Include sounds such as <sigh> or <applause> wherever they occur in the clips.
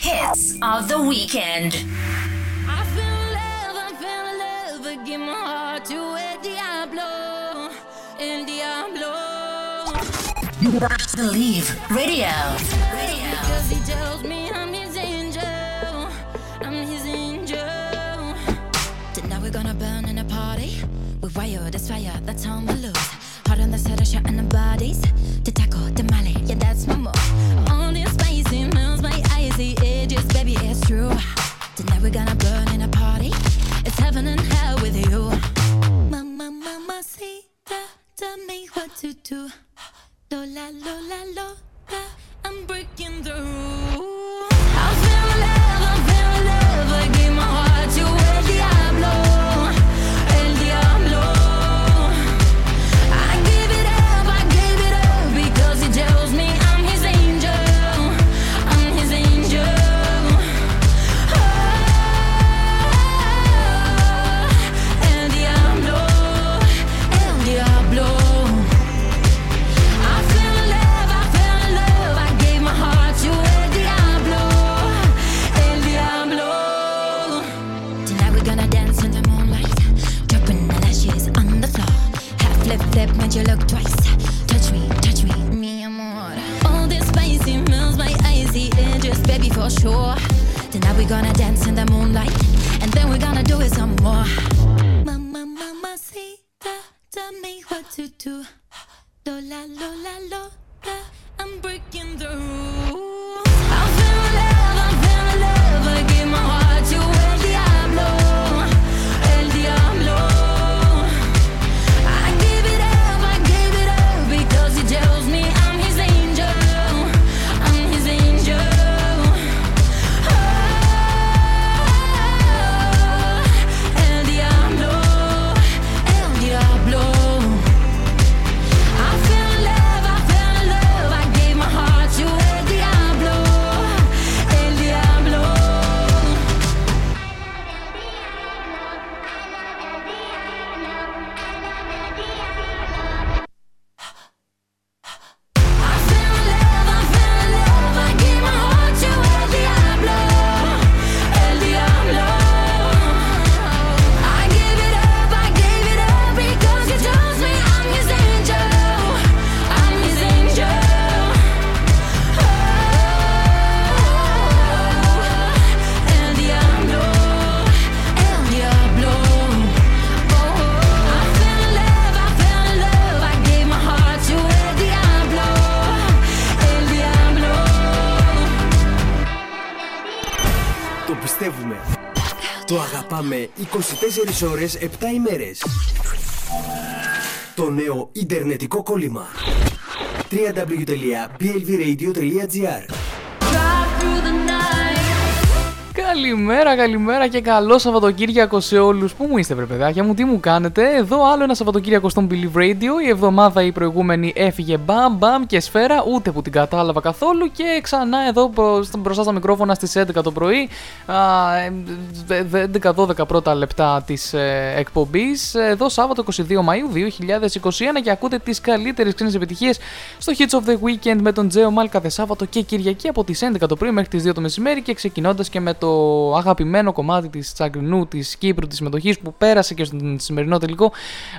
hits of the weekend. I feel love, I feel love, give my heart to El Diablo, El Diablo. You believe radio. Because he tells me do. Lola, Lola, lo. I'm breaking the rules. two two. <gasps> Lola, Lola, Lola, I'm breaking the rules. Το αγαπάμε 24 ώρες 7 ημέρες. Το νέο Ιντερνετικό κόλλημα. www.blvradio.gr Καλημέρα, καλημέρα και καλό Σαββατοκύριακο σε όλους. Πού μου είστε, βρε παιδάκια μου, τι μου κάνετε; Εδώ άλλο ένα Σαββατοκύριακο στον Believe Radio. Η εβδομάδα η προηγούμενη έφυγε μπαμ μπαμ και σφαίρα, ούτε που την κατάλαβα καθόλου. Και ξανά εδώ μπρο- μπροστά στα μικρόφωνα στις 11 το πρωί. 11-12 πρώτα λεπτά της εκπομπής. Εδώ Σάββατο 22 Μαου 2021 και ακούτε τις καλύτερες ξένες επιτυχίες στο Hits of the Weekend με τον Τζέο Μάλ κάθε Σάββατο και Κυριακή από τις 11 το πρωί μέχρι τις 2 το μεσημέρι και ξεκινώντας και με το αγαπημένο κομμάτι της Τσαγκρινού, της Κύπρου, της συμμετοχής που πέρασε και στον σημερινό τελικό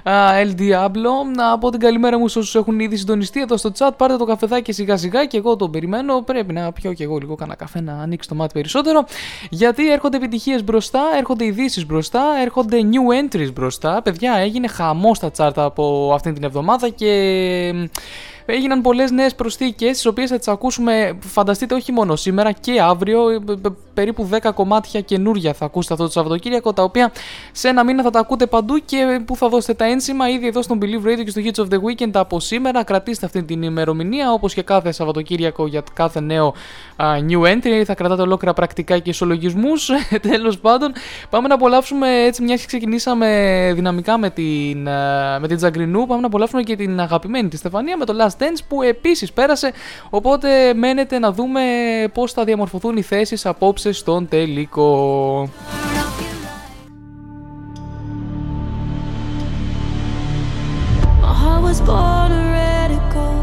α, El Diablo. Να πω την καλημέρα μου σε όσους έχουν ήδη συντονιστεί εδώ στο chat. Πάρτε το καφεδάκι σιγά σιγά και εγώ τον περιμένω. Πρέπει να πιω και εγώ λίγο κανένα καφέ να ανοίξει το μάτι περισσότερο. Γιατί έρχονται επιτυχίες μπροστά, έρχονται ειδήσεις μπροστά, έρχονται new entries μπροστά. Παιδιά, έγινε χαμός στα chart από αυτή την εβδομάδα και έγιναν πολλές νέες προσθήκες, τις οποίες θα τις ακούσουμε, φανταστείτε, όχι μόνο σήμερα και αύριο. ε, π- π- Περίπου 10 κομμάτια καινούρια θα ακούσετε αυτό το Σαββατοκύριακο, τα οποία σε ένα μήνα θα τα ακούτε παντού και που θα δώσετε τα ένσημα ήδη εδώ στον Believe Radio και στο Hits of the Weekend από σήμερα. Κρατήστε αυτή την ημερομηνία, όπως και κάθε Σαββατοκύριακο για κάθε νέο α, new entry. Θα κρατάτε ολόκληρα πρακτικά και ισολογισμούς. <laughs> Τέλος πάντων, πάμε να απολαύσουμε έτσι, μια και ξεκινήσαμε δυναμικά με την, α, με την Τζαγκρινού. Πάμε να απολαύσουμε και την αγαπημένη τη Στεφανία με το Last Dance που επίση πέρασε. Οπότε μένετε να δούμε πώ θα διαμορφωθούν οι θέσει απόψε στον τελικό. My heart was born a radical,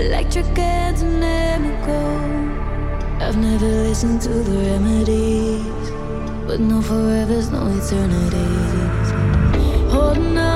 electric and dynamical. A I've never listened to the remedies, but no forever's, no eternities. Holding on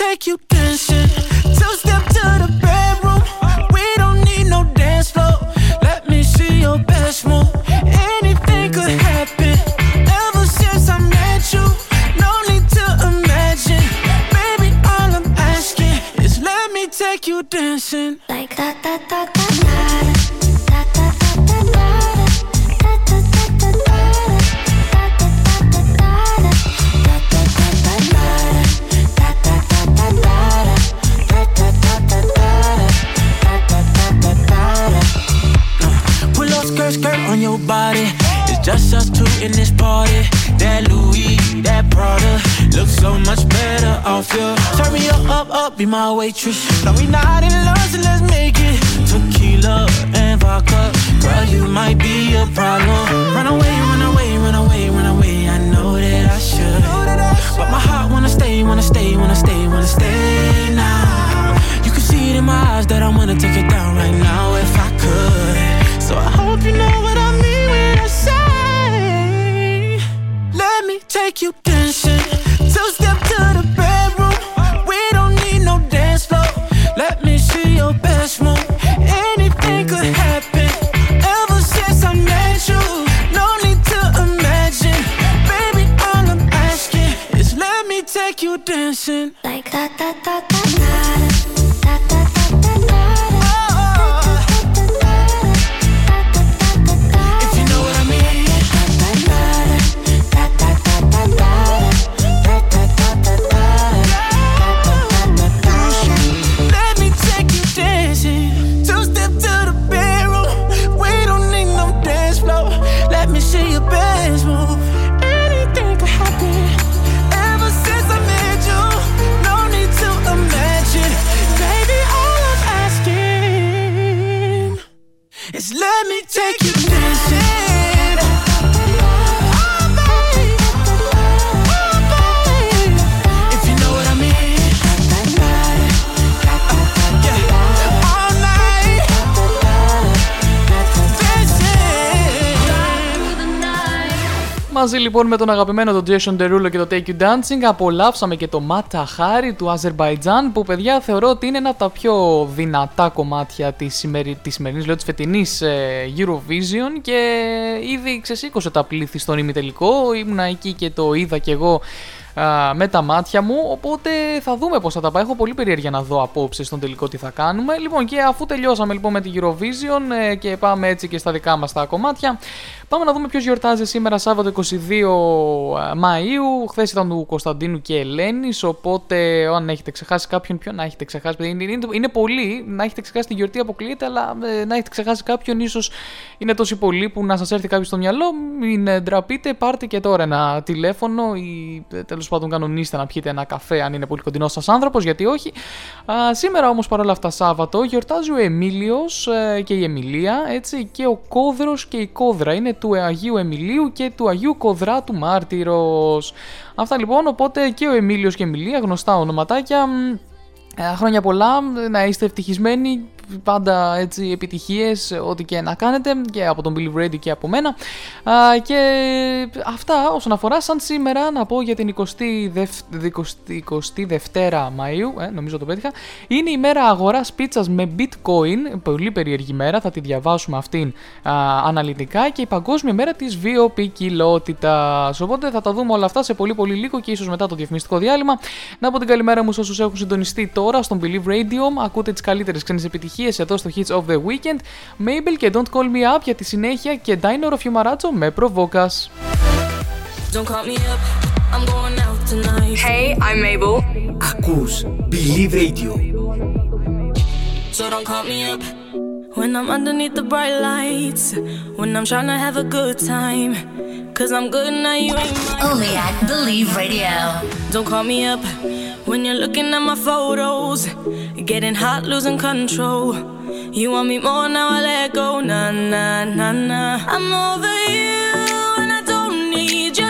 take you Je suis λοιπόν με τον αγαπημένο τον Jason Derulo και το Take You Dancing απολαύσαμε και το Mata Hari του Αζερβαϊτζάν που παιδιά θεωρώ ότι είναι ένα από τα πιο δυνατά κομμάτια της, σημερι... της σημερινής, λέω της φετινής ε, Eurovision και ήδη ξεσήκωσε τα πλήθη στον ημιτελικό, ήμουνα εκεί και το είδα κι εγώ α, με τα μάτια μου. Οπότε θα δούμε πώς θα τα πάει. Έχω πολύ περιέργεια να δω απόψε στον τελικό τι θα κάνουμε. Λοιπόν, και αφού τελειώσαμε λοιπόν με την Eurovision ε, και πάμε έτσι και στα δικά μας τα κομμάτια, πάμε να δούμε ποιος γιορτάζει σήμερα Σάββατο 22 Μαου. Χθες ήταν του Κωνσταντίνου και Ελένη. Οπότε, αν έχετε ξεχάσει κάποιον, ποιον να έχετε ξεχάσει. παιδιά, Είναι, είναι, είναι πολλοί να έχετε ξεχάσει τη γιορτή, αποκλείεται, αλλά ε, να έχετε ξεχάσει κάποιον, ίσως είναι τόσοι πολλοί που να σας έρθει κάποιος στο μυαλό. Μην ε, ντραπείτε, πάρτε και τώρα ένα τηλέφωνο ή ε, τέλος πάντων κανονίστε να πιείτε ένα καφέ αν είναι πολύ κοντινός σας άνθρωπος, γιατί όχι. Α, σήμερα όμως παρόλα αυτά Σάββατο γιορτάζει ο Εμίλιος και η Εμιλία, έτσι, και ο Κόδρος και η Κόδρα. Είναι του Αγίου Εμιλίου και του Αγίου Κοδράτου Μάρτυρος. Αυτά λοιπόν, οπότε και ο Εμίλιος και η Εμιλία, γνωστά ονοματάκια. μ, ε, Χρόνια πολλά, να είστε ευτυχισμένοι, πάντα έτσι επιτυχίες, ό,τι και να κάνετε και από τον Believe Radio και από μένα. Α, και αυτά όσον αφορά σαν σήμερα να πω για την 22η Μαΐου, ε, νομίζω το πέτυχα, είναι η μέρα αγοράς πίτσας με bitcoin, πολύ περίεργη μέρα, θα τη διαβάσουμε αυτήν α, αναλυτικά και η παγκόσμια μέρα της βιοπικιλότητας. Οπότε θα τα δούμε όλα αυτά σε πολύ πολύ λίγο και ίσως μετά το διαφημιστικό διάλειμμα. Να πω την καλημέρα μου σε όσους έχουν συντονιστεί τώρα στον Believe Radio, ακούτε τις καλύτερες ξένες επιτυχίες εδώ στο Hits of the Weekend, Mabel και Don't Call Me Up για τη συνέχεια και Dino Fiumarazzio με προβόκας. Don't call me up, I'm going out tonight. Hey, I'm Mabel. Ακούς Believe Radio. So don't call me up when I'm underneath the bright lights. When I'm trying to have a good time. Cause I'm good now, you ain't mine. Only at Believe Radio. Don't call me up when you're looking at my photos. Getting hot, losing control. You want me more now, I let go. Nah, nah, nah, nah. I'm over you, and I don't need your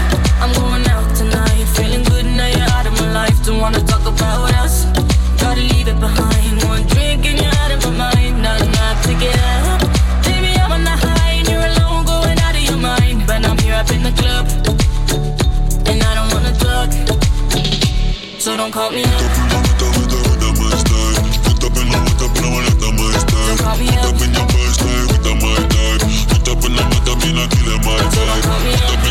wanna talk about us. Gotta leave it behind. One drink and you're out of my mind. Nah, nah, take it up. Baby, I'm on the high and you're alone, going out of your mind. But I'm here up in the club, and I don't wanna talk. So don't call me up. Don't call me up. Don't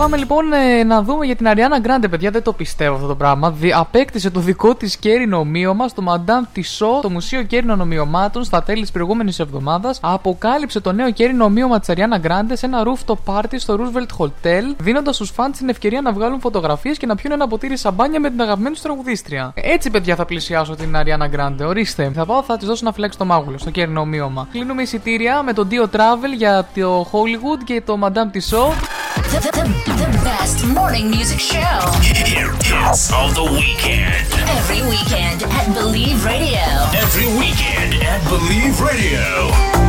Πάμε λοιπόν ε, να δούμε για την Αριάννα Γκράντε, παιδιά. Δεν το πιστεύω αυτό το πράγμα. Δι- απέκτησε το δικό της κέρινο ομοίωμα στο Madame Tissot, το Μουσείο Κέρινων Ομοιωμάτων, στα τέλη της προηγούμενης εβδομάδας. Αποκάλυψε το νέο κέρινο ομοίωμα της Αριάννα Γκράντε σε ένα rooftop party στο Roosevelt Hotel, δίνοντας στους φαν την ευκαιρία να βγάλουν φωτογραφίες και να πιούν ένα ποτήρι σαμπάνια με την αγαπημένη τους τραγουδίστρια. Έτσι, παιδιά, θα πλησιάσω την Αριάννα Γκράντε. Ορίστε, θα πάω, θα της δώσω να φυλάξει το μάγουλο στο κέρινο ομοίωμα. Κλείνουμε εισιτήρια με το Dio Travel για το Hollywood και το Madame Tissot. The, best morning music show. Hits of the weekend. Every weekend at Believe Radio. Every weekend at Believe Radio.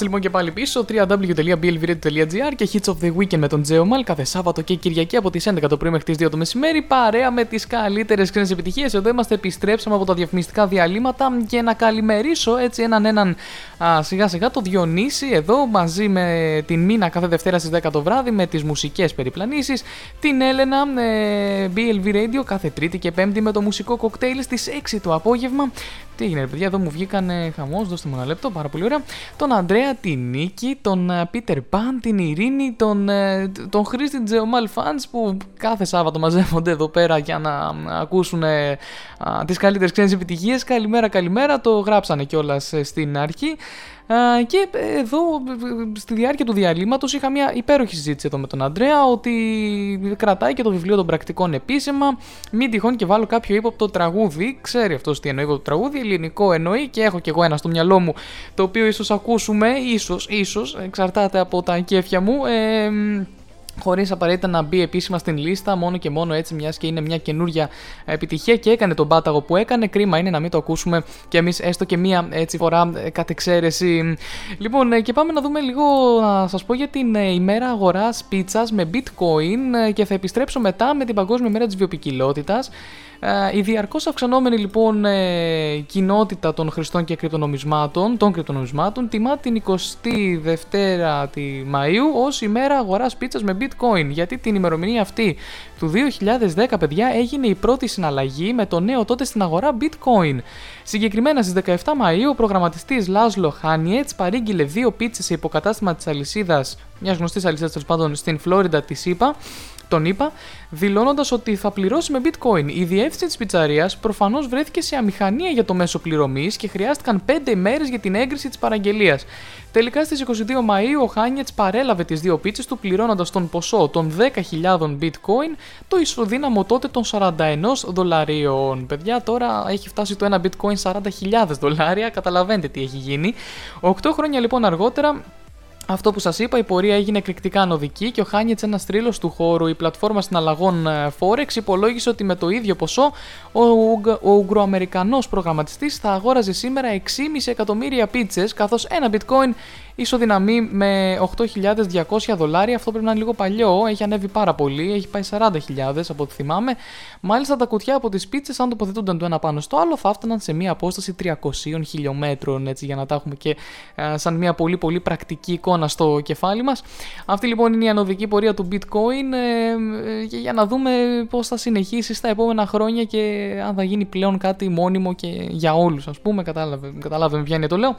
Είμαστε λοιπόν και πάλι πίσω, www.blvradio.gr και Hits of the Weekend με τον Τζέο Μαλ κάθε Σάββατο και Κυριακή από τις 11 το πρωί μέχρι τις 2 το μεσημέρι. Παρέα με τις καλύτερες ξένες επιτυχίες. Εδώ είμαστε, επιστρέψαμε από τα διαφημιστικά διαλύματα και να καλημερίσω έτσι έναν έναν α, σιγά σιγά το Διονύση εδώ μαζί με την Μίνα κάθε Δευτέρα στις 10 το βράδυ με τις μουσικές περιπλανήσεις. Την Έλενα ε, BLV Radio κάθε Τρίτη και Πέμπτη με το μουσικό κοκτέιλ στις 6 το απόγευμα. Τι έγινε, ρε παιδιά, εδώ μου βγήκαν χαμός, δώστε μου ένα λεπτό, πάρα πολύ ωραία. Τον Αντρέα, την Νίκη, τον Πίτερ Παν, την Ειρήνη, τον, ε, τον Χρήστη Τζεωμάλ Φαντς που κάθε Σάββατο μαζεύονται εδώ πέρα για να ακούσουν τις καλύτερες ξένες επιτυχίες. Καλημέρα, καλημέρα, το γράψανε κιόλας ε, στην αρχή. Και εδώ στη διάρκεια του διαλύματος είχα μια υπέροχη συζήτηση εδώ με τον Αντρέα ότι κρατάει και το βιβλίο των πρακτικών επίσημα. Μην τυχόν και βάλω κάποιο ύποπτο τραγούδι. Ξέρει αυτός τι εννοεί το τραγούδι, ελληνικό εννοεί και έχω κι εγώ ένα στο μυαλό μου το οποίο ίσως ακούσουμε, ίσως, ίσως, εξαρτάται από τα κέφια μου. Ε, χωρίς απαραίτητα να μπει επίσημα στην λίστα, μόνο και μόνο έτσι, μιας και είναι μια καινούργια επιτυχία και έκανε τον πάταγο που έκανε. Κρίμα είναι να μην το ακούσουμε κι εμείς έστω και μία έτσι φορά ε, κατ' εξαίρεση. Λοιπόν, ε, και πάμε να δούμε λίγο, να σας πω για την ε, ημέρα αγοράς πίτσας με bitcoin και θα επιστρέψω μετά με την Παγκόσμια Μέρα της Βιοπικιλότητας. Ε, η διαρκώς αυξανόμενη λοιπόν ε, κοινότητα των χρηστών και κρυπτονομισμάτων, των κρυπτονομισμάτων τιμά την 22η Μαΐου ως ημέρα αγοράς πίτσας με bitcoin γιατί την ημερομηνία αυτή του 2010 παιδιά έγινε η πρώτη συναλλαγή με το νέο τότε στην αγορά bitcoin. Συγκεκριμένα στις 17 Μαΐου ο προγραμματιστής Λάσλο Χάνιετς παρήγγειλε δύο πίτσες σε υποκατάστημα της αλυσίδας, μιας γνωστής αλυσίδας τέλος πάντων στην Φλόριντα της ΗΠΑ τον είπα, δηλώνοντας ότι θα πληρώσει με bitcoin. Η διεύθυνση της πιτσαρίας προφανώς βρέθηκε σε αμηχανία για το μέσο πληρωμής και χρειάστηκαν 5 ημέρε για την έγκριση της παραγγελίας. Τελικά στις 22 Μαου ο Χάνιετς παρέλαβε τις δύο πίτσες του πληρώνοντας τον ποσό των 10.000 bitcoin, το ισοδύναμο τότε των 41 δολαρίων. Παιδιά, τώρα έχει φτάσει το ένα bitcoin 40.000 δολάρια, καταλαβαίνετε τι έχει γίνει. 8 χρόνια λοιπόν αργότερα αυτό που σας είπα, η πορεία έγινε εκρηκτικά ανωδική και ο Χάνιετ, ένας τρίλο του χώρου, η πλατφόρμα συναλλαγών ε, Forex, υπολόγισε ότι με το ίδιο ποσό ο, ο Ουγγροαμερικανός προγραμματιστής θα αγόραζε σήμερα 6,5 εκατομμύρια πίτσες, καθώς ένα bitcoin ισοδυναμεί με 8.200 δολάρια. Αυτό πρέπει να είναι λίγο παλιό, έχει ανέβει πάρα πολύ, έχει πάει 40.000 από ό,τι θυμάμαι. Μάλιστα τα κουτιά από τις πίτσες, αν τοποθετούνταν το ένα πάνω στο άλλο, θα έφταναν σε μια απόσταση 300 χιλιόμετρων, έτσι για να τα έχουμε και ε, σαν μια πολύ πολύ πρακτική εικόνα στο κεφάλι μας. Αυτή λοιπόν είναι η ανωδική πορεία του bitcoin ε, ε, για να δούμε πώς θα συνεχίσει στα επόμενα χρόνια και αν θα γίνει πλέον κάτι μόνιμο και για όλους, ας πούμε. Κατάλαβε, καταλάβαμε ποια είναι το λέω.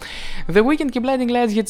The Weekend και Blinding Lights για τη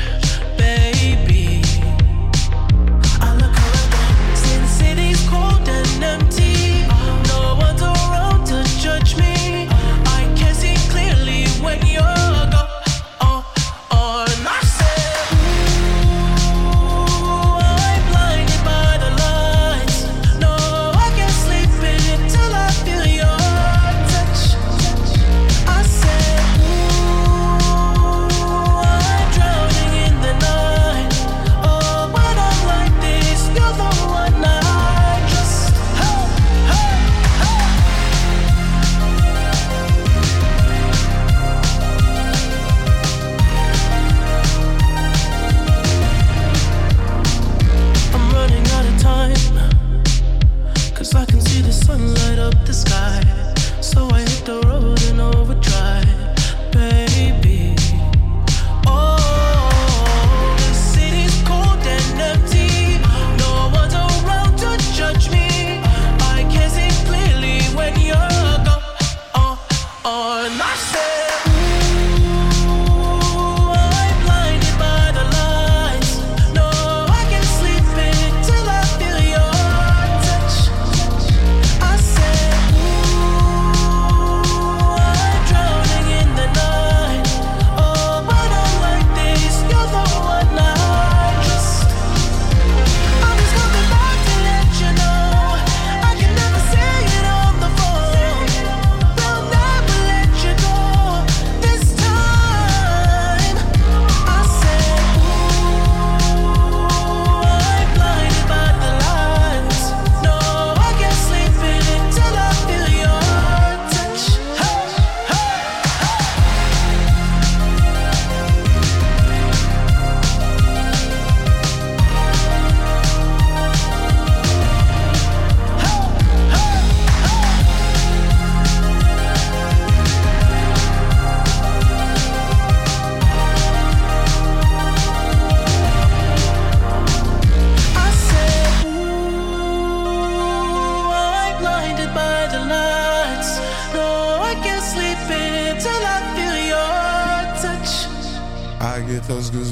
sunlight up the sky.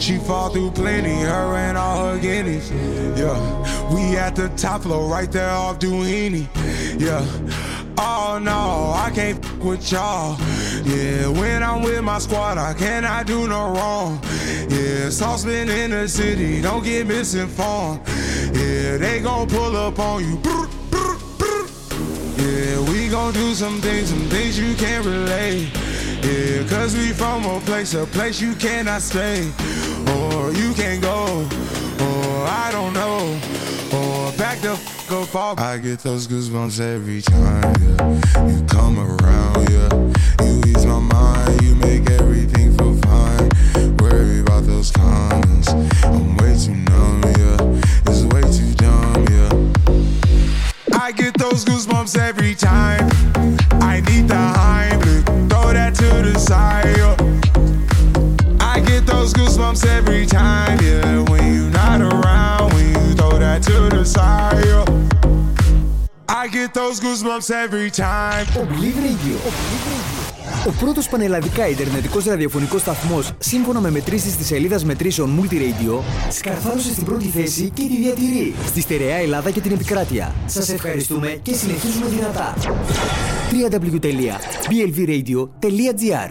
She fall through plenty, her and all her guineas. Yeah, we at the top floor, right there off Duini. Yeah. Oh no, I can't f- with y'all. Yeah, when I'm with my squad, I cannot do no wrong. Yeah, sauce been in the city, don't get misinformed. Yeah, they gon' pull up on you. Yeah, we gon' do some things, some things you can't relate. Yeah, cause we from a place, a place you cannot stay. Or you can't go, or I don't know. Or back the f up off. I get those goosebumps every time, yeah. You come around, yeah. You ease my mind, you make everything feel fine. Worry about those comments. I'm way too numb, yeah. It's way too dumb, yeah. I get those goosebumps every time. I need the Heimlich, throw that to the side. Time, yeah. When you're not around, when you throw that to the side. yeah. I get those goosebumps every time. Obliv Radio. Ο πρώτος πανελλαδικά ιντερνετικός ραδιοφωνικός σταθμός, σύμφωνα με μετρήσεις της σελίδας μετρήσεων Multiradio, σκαρφάλωσε στην πρώτη θέση και τη διατηρεί στη στερεά Ελλάδα και την επικράτεια. Σας ευχαριστούμε και συνεχίζουμε δυνατά. www.blvradio.gr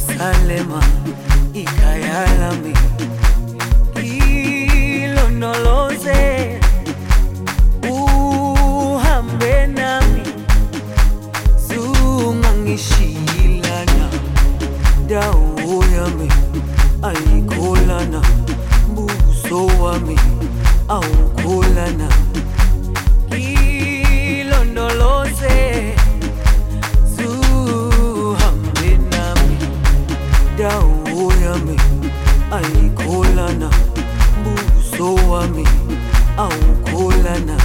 ikalema ikayalami. Ilonoloze uhambe nami. Zungangishiyilana dawo yami ayikholana. Mbuso wami awukholana. Ilondoloze ayikholana buso wami awukholana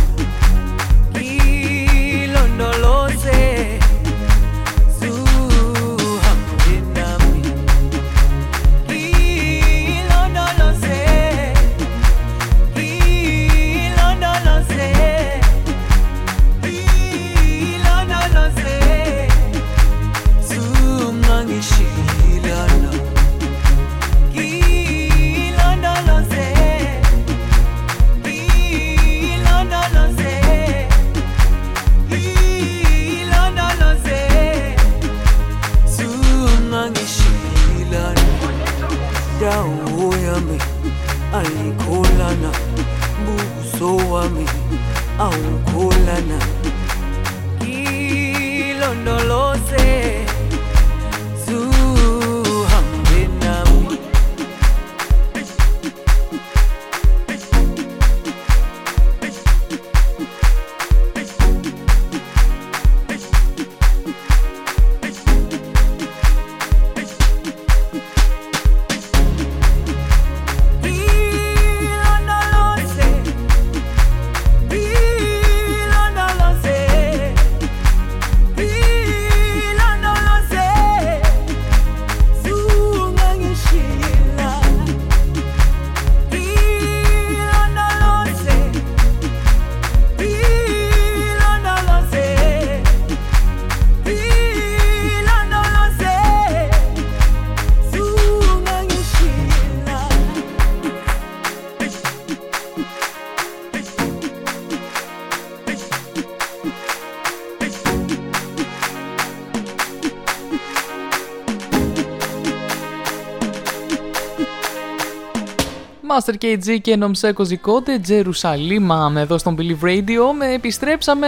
Master KG και Νομσέκο Ζικόντε, Τζερουσαλίμα εδώ στον Believe Radio. Με επιστρέψαμε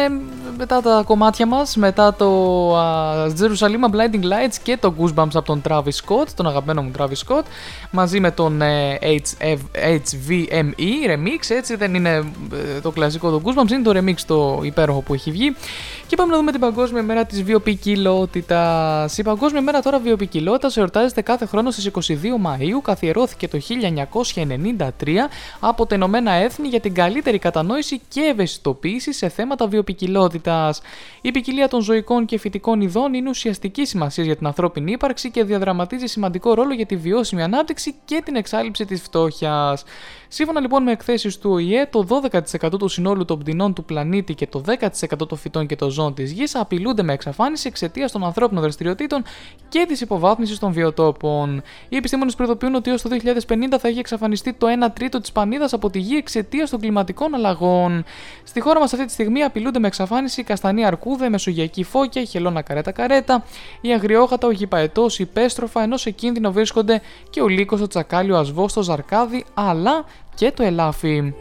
μετά τα κομμάτια μας, μετά το Τζερουσαλίμα Blinding Lights και το Goosebumps από τον Travis Scott, τον αγαπημένο μου Travis Scott, μαζί με τον ε, HF, HVME remix, έτσι δεν είναι ε, το κλασικό το Goosebumps, είναι το remix το υπέροχο που έχει βγει. Και πάμε να δούμε την Παγκόσμια Μέρα της Βιοπικιλότητας. Η Παγκόσμια Μέρα τώρα Βιοπικιλότητας εορτάζεται κάθε χρόνο στις 22 Μαου. Καθιερώθηκε το 1993 από τα Ηνωμένα Έθνη για την καλύτερη κατανόηση και ευαισθητοποίηση σε θέματα βιοπικιλότητας. Η ποικιλία των ζωικών και φυτικών ειδών είναι ουσιαστική σημασία για την ανθρώπινη ύπαρξη και διαδραματίζει σημαντικό ρόλο για τη βιώσιμη ανάπτυξη και την εξάλληψη της φτώχειας. Σύμφωνα λοιπόν με εκθέσεις του ΟΗΕ, το 12% του συνόλου των πτηνών του πλανήτη και το 10% των φυτών και των ζώων της γης απειλούνται με εξαφάνιση εξαιτίας των ανθρώπινων δραστηριοτήτων και της υποβάθμισης των βιοτόπων. Οι επιστήμονες προειδοποιούν ότι έως το 2050 θα έχει εξαφανιστεί το 1 τρίτο της πανίδας από τη γη εξαιτίας των κλιματικών αλλαγών. Στη χώρα μας αυτή τη στιγμή απειλούνται με εξαφάνιση η καστανή αρκούδα, η μεσογειακή φώκια, η χελώνα καρέτα καρέτα, η αγριόγατα, ο γηπαετός, η πέστροφα, ενώ σε κίνδυνο βρίσκονται και ο λύκος, ο τσακάλι, ο ασβός, το ζαρκάδι, αλλά και το ελάφι.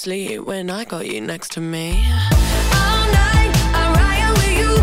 Sleep when I got you next to me? All night I ride with you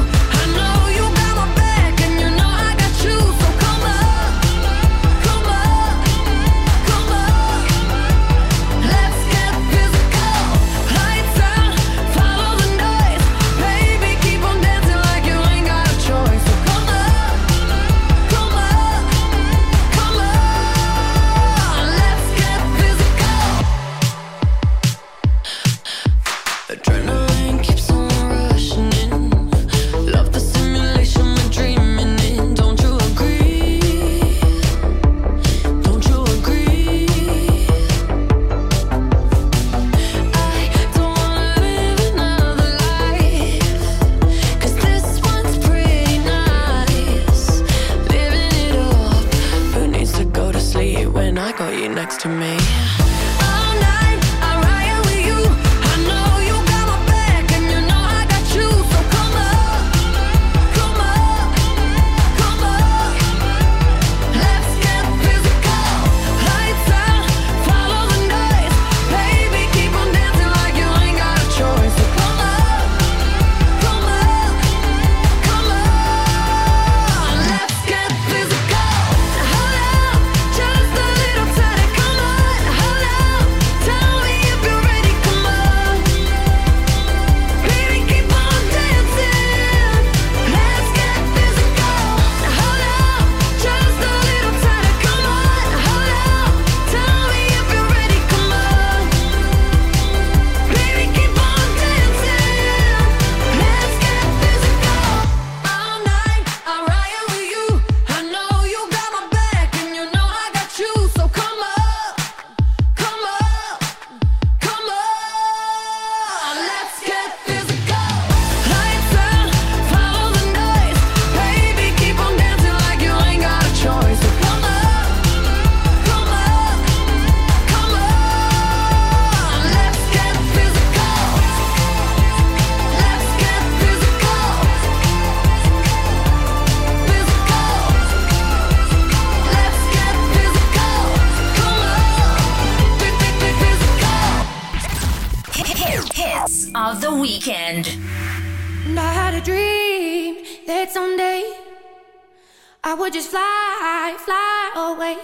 would just fly, fly away.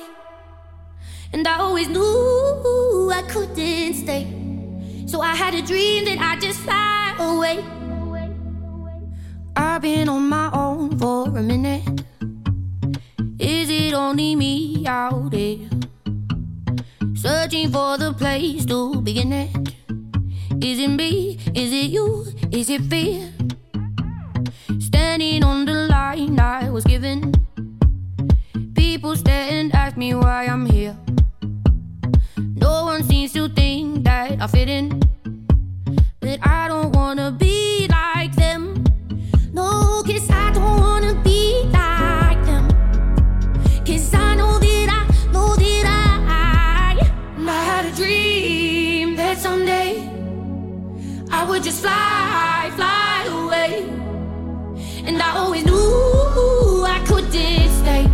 And I always knew I couldn't stay. So I had a dream that I just fly away. I've been on my own for a minute. Is it only me out there? Searching for the place to begin it. Is it me? Is it you? Is it fear? Standing on the line I was given people stare and ask me why I'm here. No one seems to think that I fit in. But I don't wanna be like them. No, cause I don't wanna be like them. Cause I know that I know that I, I had a dream that someday I would just fly, fly away. And I always knew I couldn't stay.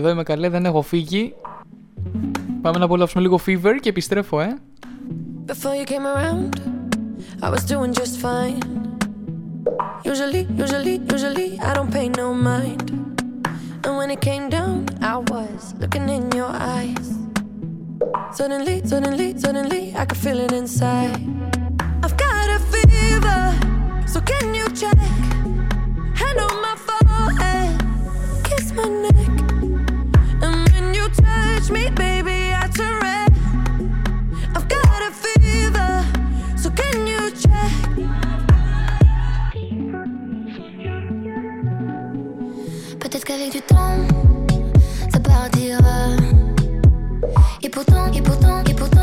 Εδώ είμαι καλέ, δεν έχω φύγει. Πάμε να απολαύσουμε λίγο fever και επιστρέφω, ε. Before you came around, I was doing just fine. Usually, usually, usually, I don't pay no mind. And when it came down, I was looking in your eyes. Suddenly, suddenly, suddenly, I could feel it inside. I've got a fever, so can you check? Hand on my forehead, kiss my neck. Peut-être qu'avec du temps, ça partira. Et pourtant, et pourtant, et pourtant.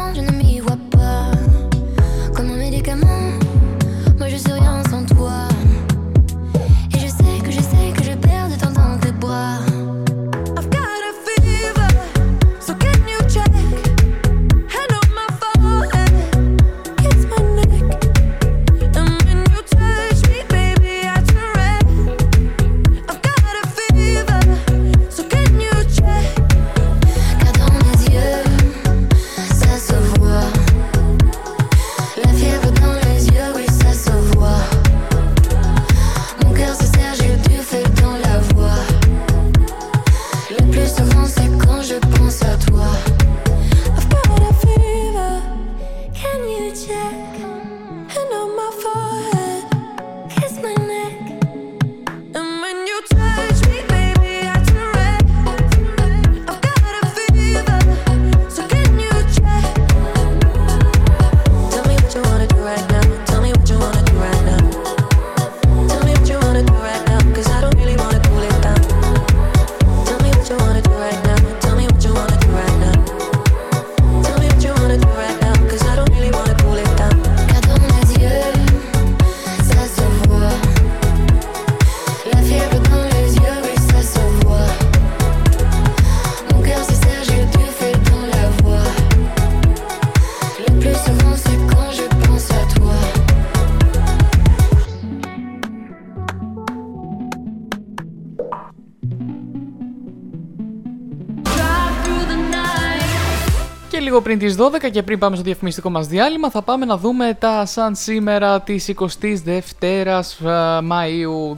Λίγο πριν τις 12 και πριν πάμε στο διαφημιστικό μας διάλειμμα θα πάμε να δούμε τα σαν σήμερα της 22ης Μαΐου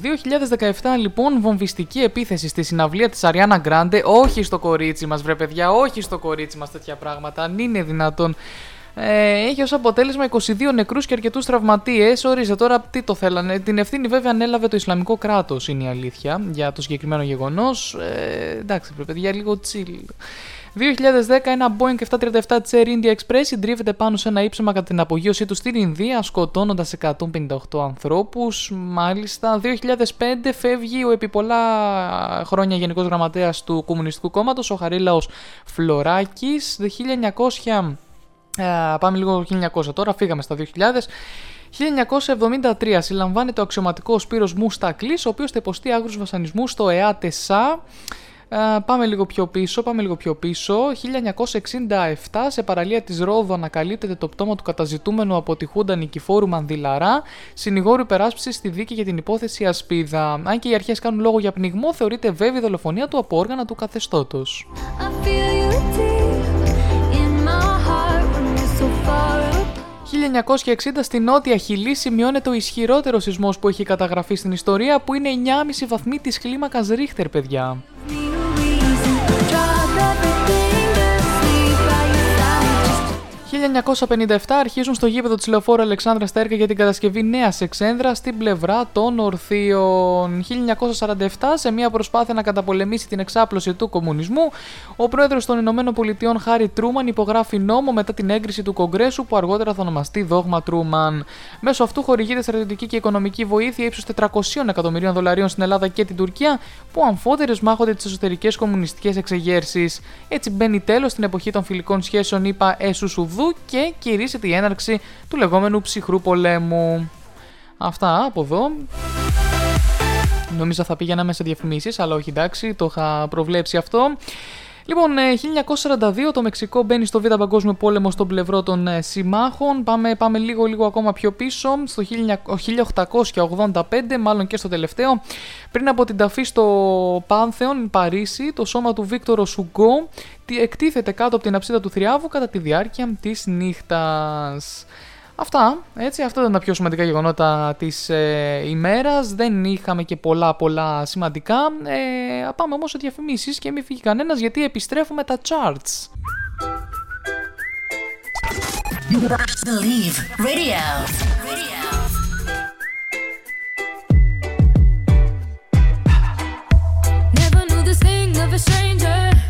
2017 λοιπόν βομβιστική επίθεση στη συναυλία της Αριάννα Γκράντε όχι στο κορίτσι μας βρε παιδιά όχι στο κορίτσι μας τέτοια πράγματα αν είναι δυνατόν ε, έχει ως αποτέλεσμα 22 νεκρούς και αρκετούς τραυματίες. Ορίστε τώρα τι το θέλανε. Την ευθύνη βέβαια ανέλαβε το Ισλαμικό κράτος είναι η αλήθεια για το συγκεκριμένο γεγονός. Ε, εντάξει πρέπει παιδιά λίγο chill. 2010 ένα Boeing 737 Chair India Express συντρίβεται πάνω σε ένα ύψωμα κατά την απογείωσή του στην Ινδία, σκοτώνοντας 158 ανθρώπους. Μάλιστα, 2005 φεύγει ο επί πολλά χρόνια Γενικός Γραμματέας του Κομμουνιστικού Κόμματος, ο Χαρίλαος Φλωράκης. 1900. Ε, πάμε λίγο 1900 τώρα, φύγαμε στα 2000. 1973 συλλαμβάνεται ο αξιωματικός Σπύρος Μουστακλής, ο οποίος θα υποστεί άγρους βασανισμούς στο ΕΑΤΕΣΑ. Ε, πάμε λίγο πιο πίσω, πάμε λίγο πιο πίσω. 1967 σε παραλία της Ρόδου ανακαλύπτεται το πτώμα του καταζητούμενου από τη Χούντα Νικηφόρου Μανδυλαρά, συνηγόρου υπεράσπισης στη δίκη για την υπόθεση Ασπίδα. Αν και οι αρχές κάνουν λόγο για πνιγμό, θεωρείται βέβαιη δολοφονία του από όργανα του καθεστώτος. 1960 στη Νότια Χιλή σημειώνεται ο ισχυρότερος σεισμός που έχει καταγραφεί στην ιστορία που είναι 9,5 βαθμοί της κλίμακας Ρίχτερ, παιδιά. 1957 αρχίζουν στο γήπεδο της Λεωφόρου Αλεξάνδρα τα έργα για την κατασκευή νέας εξένδρα στην πλευρά των Ορθίων. 1947, σε μια προσπάθεια να καταπολεμήσει την εξάπλωση του κομμουνισμού, ο πρόεδρος των Ηνωμένων Πολιτειών Χάρι Τρούμαν υπογράφει νόμο μετά την έγκριση του Κογκρέσου που αργότερα θα ονομαστεί Δόγμα Τρούμαν. Μέσω αυτού χορηγείται στρατιωτική και οικονομική βοήθεια ύψου 400 εκατομμυρίων δολαρίων στην Ελλάδα και την Τουρκία, που αμφότερες μάχονται τις εσωτερικές κομμουνιστικές εξεγέρσεις. Έτσι μπαίνει τέλος στην εποχή των φιλικών σχέσεων, είπα Έσου και κηρύσσεται η έναρξη του λεγόμενου ψυχρού πολέμου. Αυτά από εδώ. Νόμιζα θα πήγαινα σε διαφημίσεις, αλλά όχι εντάξει, το είχα προβλέψει αυτό. Λοιπόν, 1942 ε, το Μεξικό μπαίνει στο Β' Παγκόσμιο Πόλεμο στον πλευρό των ε, συμμάχων. Πάμε, πάμε λίγο, λίγο ακόμα πιο πίσω, στο 1885, μάλλον και στο τελευταίο. Πριν από την ταφή στο Πάνθεον, Παρίσι, το σώμα του Βίκτορο Σουγκό εκτίθεται κάτω από την αψίδα του Θριάβου κατά τη διάρκεια της νύχτας. Αυτά, έτσι, αυτά ήταν τα πιο σημαντικά γεγονότα της ε, ημέρας. Δεν είχαμε και πολλά πολλά σημαντικά. Ε, πάμε όμως σε διαφημίσεις και μην φύγει κανένας γιατί επιστρέφουμε τα charts. Believe Radio. Radio. Never knew this thing of a stranger.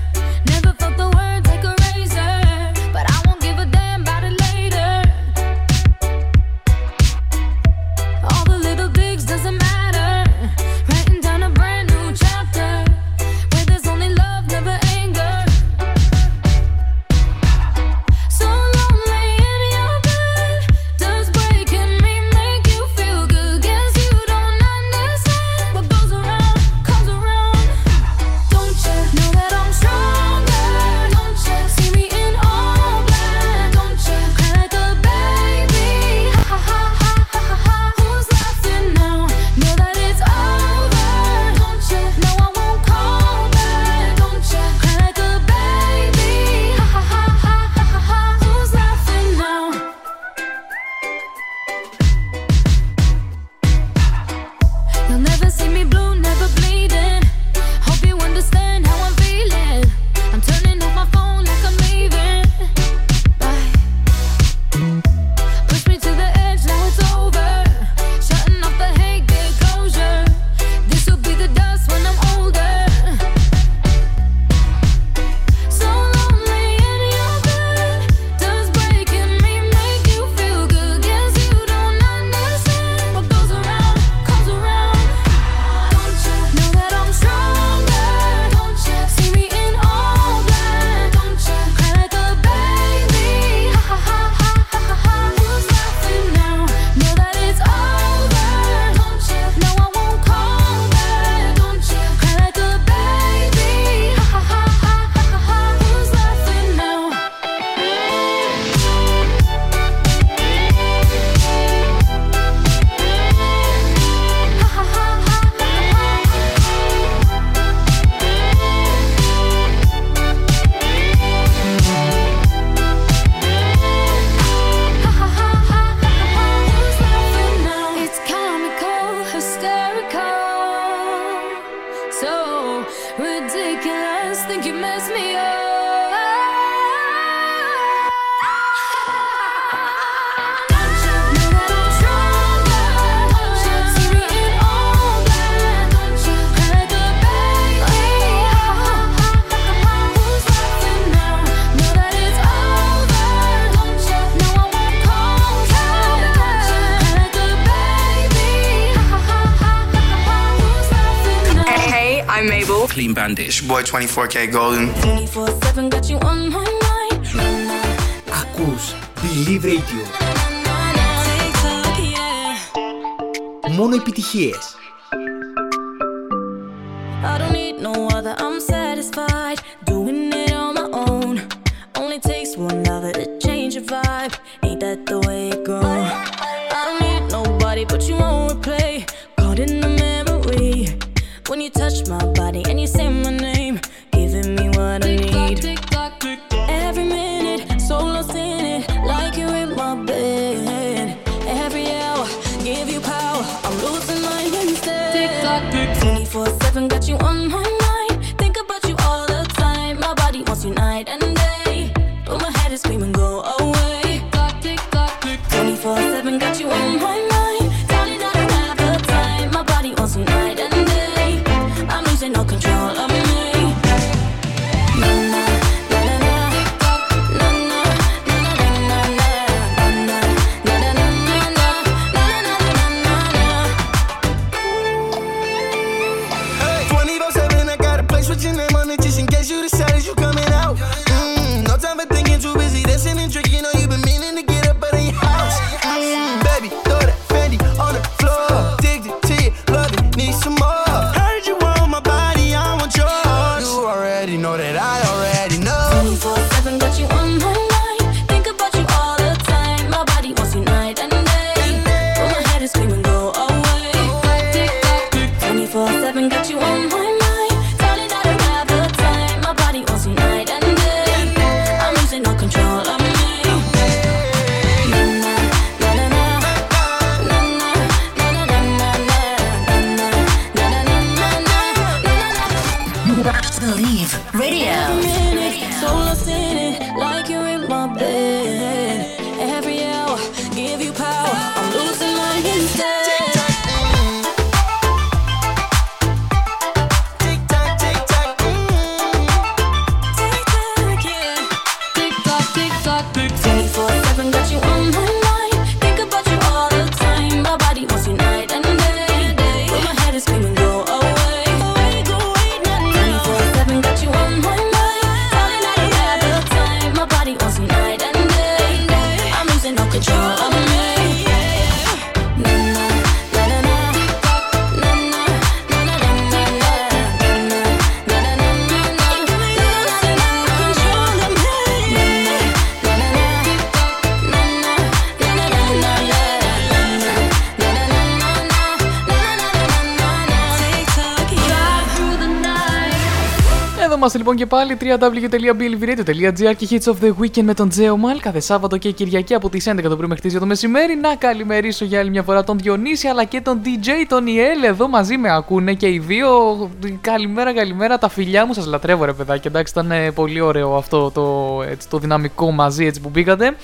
boy 24K Golden. 24-7 got you on my mind. Ακούς Believe Radio. Μόνο επιτυχίες. λοιπόν και πάλι www.blvradio.gr και Hits of the Weekend με τον Τζέο Μάλ κάθε Σάββατο και Κυριακή από τις 11 το πρωί μέχρι τις 2 το μεσημέρι. Να καλημερίσω για άλλη μια φορά τον Διονύση αλλά και τον DJ, τον Ιέλ εδώ μαζί με ακούνε και οι δύο. Καλημέρα, καλημέρα, τα φιλιά μου σας λατρεύω ρε παιδάκι. Εντάξει, ήταν ε, πολύ ωραίο αυτό το, έτσι, το δυναμικό μαζί έτσι που μπήκατε.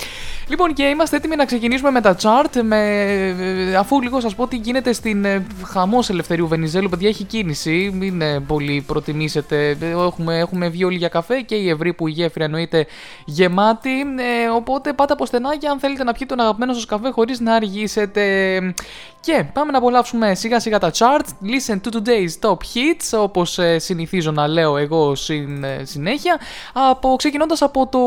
Λοιπόν, και είμαστε έτοιμοι να ξεκινήσουμε με τα chart. Με... Αφού λίγο σας πω τι γίνεται στην ε, χαμός Ελευθερίου Βενιζέλου, παιδιά, έχει κίνηση. Μην ε, πολύ προτιμήσετε. Έχουμε, έχουμε βγει όλοι για καφέ και η ευρύ που η γέφυρα εννοείται γεμάτη. Ε, οπότε πάτε από στενάκια αν θέλετε να πιείτε τον αγαπημένο σας καφέ χωρίς να αργήσετε. Και πάμε να απολαύσουμε σιγά σιγά τα chart. Listen to today's top hits, όπως ε, συνηθίζω να λέω εγώ συν, συνέχεια. Από, ξεκινώντας από το,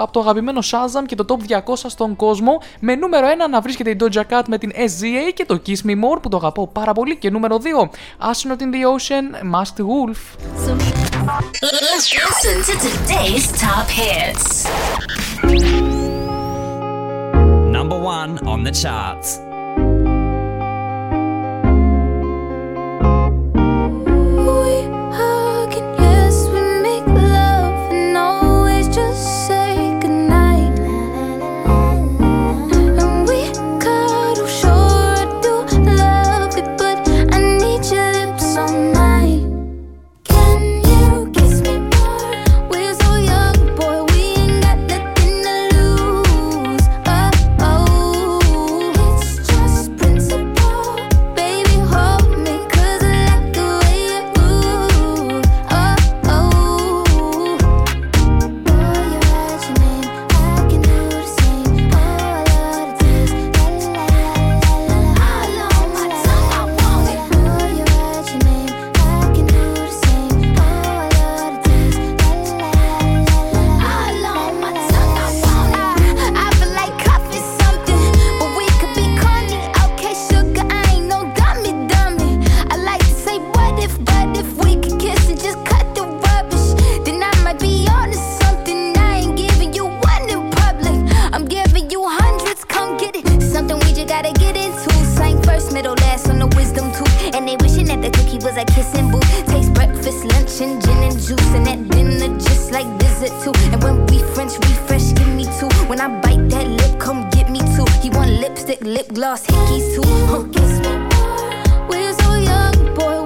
από το αγαπημένο Shazam και το top 200 στον κόσμο. Με νούμερο 1 να βρίσκεται η Doja Cat με την SZA και το Kiss Me More που το αγαπώ πάρα πολύ. Και νούμερο 2, Ash in the Ocean, Must Wolf. A kissing booth. Taste breakfast, lunch, and gin and juice. And at dinner, just like dessert too. And when we French refresh, give me two. When I bite that lip, come get me two. He want lipstick, lip gloss, hickeys too. Huh, kiss me. We're so young, boy.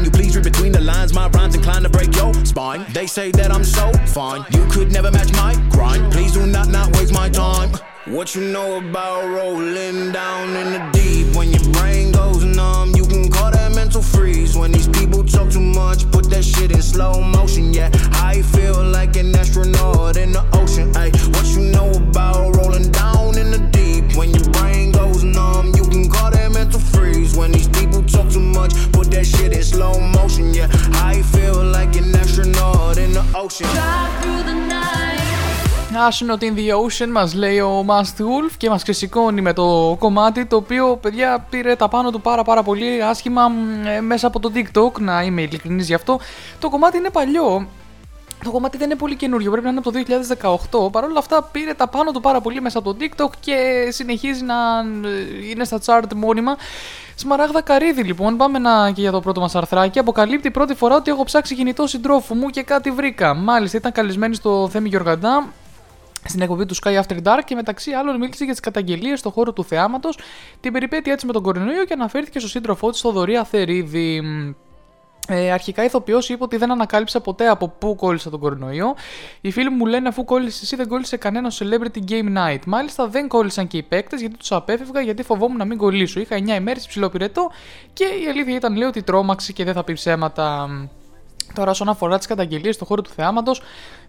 Can you please read between the lines? My rhymes inclined to break your spine. They say that I'm so fine, you could never match my grind. Please do not not waste my time. What you know about rolling down in the deep? When your brain goes numb, you can call that mental freeze. When these people talk too much, put that shit in slow motion. Yeah, I feel like an astronaut in the ocean. Ay, what you know about rolling down in the deep? When your brain goes numb, Να άσχηνοin ocean; Μας λέει ο Μάστιουλφ και μας ξεσηκώνει με το κομμάτι το οποίο παιδιά πήρε τα πάνω του πάρα πάρα πολύ άσχημα ε, μέσα από το TikTok να είμαι ειλικρινής γι' αυτό. Το κομμάτι είναι παλιό το κομμάτι δεν είναι πολύ καινούριο, πρέπει να είναι από το 2018. Παρ' όλα αυτά πήρε τα πάνω του πάρα πολύ μέσα από το TikTok και συνεχίζει να ε, είναι στα chart μόνιμα. Σμαράγδα Καρύδη λοιπόν, πάμε να και για το πρώτο μας αρθράκι. Αποκαλύπτει πρώτη φορά ότι έχω ψάξει κινητό συντρόφου μου και κάτι βρήκα. Μάλιστα ήταν καλεσμένη στο Θέμη Γιοργαντά στην εκπομπή του Sky After Dark και μεταξύ άλλων μίλησε για τις καταγγελίες στον χώρο του θεάματος, την περιπέτεια έτσι με τον κορονοϊό και αναφέρθηκε στο σύντροφό της, στο Δωρία Θερίδη. Ε, αρχικά ηθοποιός είπε ότι δεν ανακάλυψα ποτέ από πού κόλλησα τον κορονοϊό. Οι φίλοι μου λένε αφού κόλλησες εσύ δεν κόλλησε κανένας celebrity game night. Μάλιστα δεν κόλλησαν και οι παίκτες γιατί τους απέφευγα γιατί φοβόμουν να μην κολλήσω. Είχα 9 ημέρες ψηλό πυρετό και η αλήθεια ήταν λέω ότι τρόμαξε και δεν θα πει ψέματα. Τώρα, όσον αφορά τις καταγγελίες στον χώρο του θεάματος,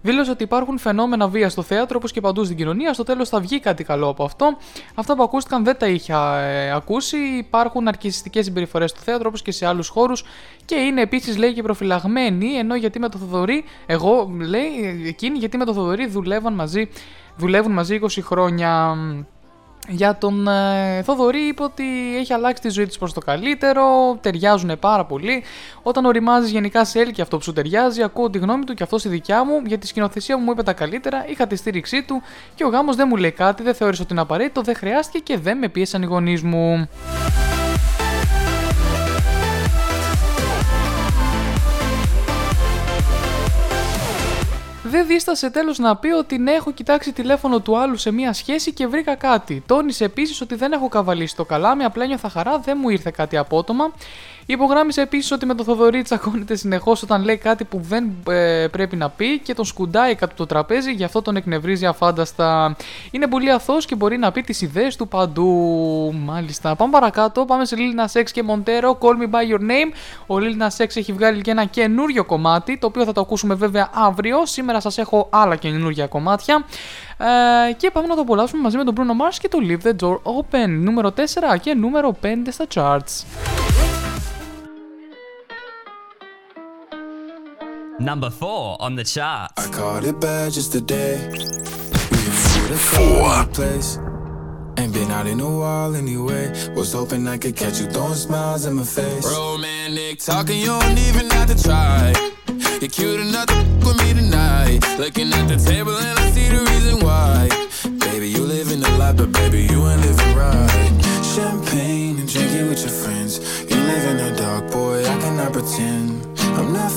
δήλωσε ότι υπάρχουν φαινόμενα βία στο θέατρο όπως και παντού στην κοινωνία. Στο τέλος θα βγει κάτι καλό από αυτό. Αυτά που ακούστηκαν δεν τα είχα ε, ακούσει. Υπάρχουν αρκιστικέ συμπεριφορές στο θέατρο όπως και σε άλλους χώρους και είναι επίσης λέει και προφυλαγμένοι. Ενώ γιατί με το Θοδωρή, εγώ λέει εκείνοι γιατί με το Θοδωρή δουλεύαν μαζί, δουλεύουν μαζί 20 χρόνια. Για τον ε, Θοδωρή είπε ότι έχει αλλάξει τη ζωή της προς το καλύτερο, ταιριάζουν πάρα πολύ. Όταν οριμάζει γενικά σε έλκει αυτό που σου ταιριάζει, ακούω τη γνώμη του και αυτό στη δικιά μου. Για τη σκηνοθεσία μου μου είπε τα καλύτερα, είχα τη στήριξή του και ο γάμος δεν μου λέει κάτι, δεν θεώρησε ότι είναι απαραίτητο, δεν χρειάστηκε και δεν με πίεσαν οι γονείς μου. Δεν δίστασε τέλος να πει ότι ναι, έχω κοιτάξει τηλέφωνο του άλλου σε μία σχέση και βρήκα κάτι. Τόνισε επίσης ότι δεν έχω καβαλήσει το καλάμι, απλά νιώθα χαρά, δεν μου ήρθε κάτι απότομα. Υπογράμμισε επίσης ότι με το Θοδωρή τσακώνεται συνεχώς όταν λέει κάτι που δεν ε, πρέπει να πει και τον σκουντάει κάτω το τραπέζι, γι' αυτό τον εκνευρίζει αφάνταστα. Είναι πολύ αθώος και μπορεί να πει τις ιδέες του παντού. Μάλιστα. Πάμε παρακάτω. Πάμε σε Lil Nas X και Montero. Call me by your name. Ο Lil Nas X έχει βγάλει και ένα καινούριο κομμάτι, το οποίο θα το ακούσουμε βέβαια αύριο. Σήμερα σας έχω άλλα καινούργια κομμάτια. Ε, και πάμε να το απολαύσουμε μαζί με τον Bruno Mars και το Leave the Door Open. Νούμερο 4 και νούμερο 5 στα charts. Number four on the chart. I caught it bad just today. We a four place. Ain't been out in a while anyway. Was hoping I could catch you throwing smiles in my face. Romantic talking, you don't even have to try. You're cute enough to f- with me tonight. Looking at the table and I see the reason why. Baby, you live in the life, but baby, you ain't living right. Champagne and drinking with your friends. You live in the dark, boy, I cannot pretend.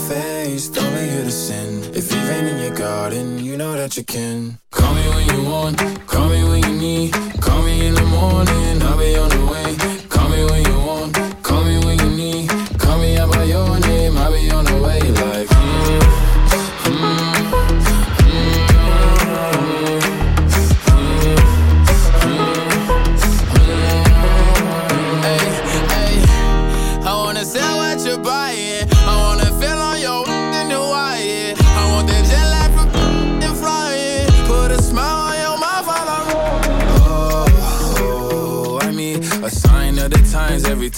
Only here to sin. If you've in your garden, you know that you can. Call me when you want, call me when you need. Call me in the morning, I'll be on the way. Call me when you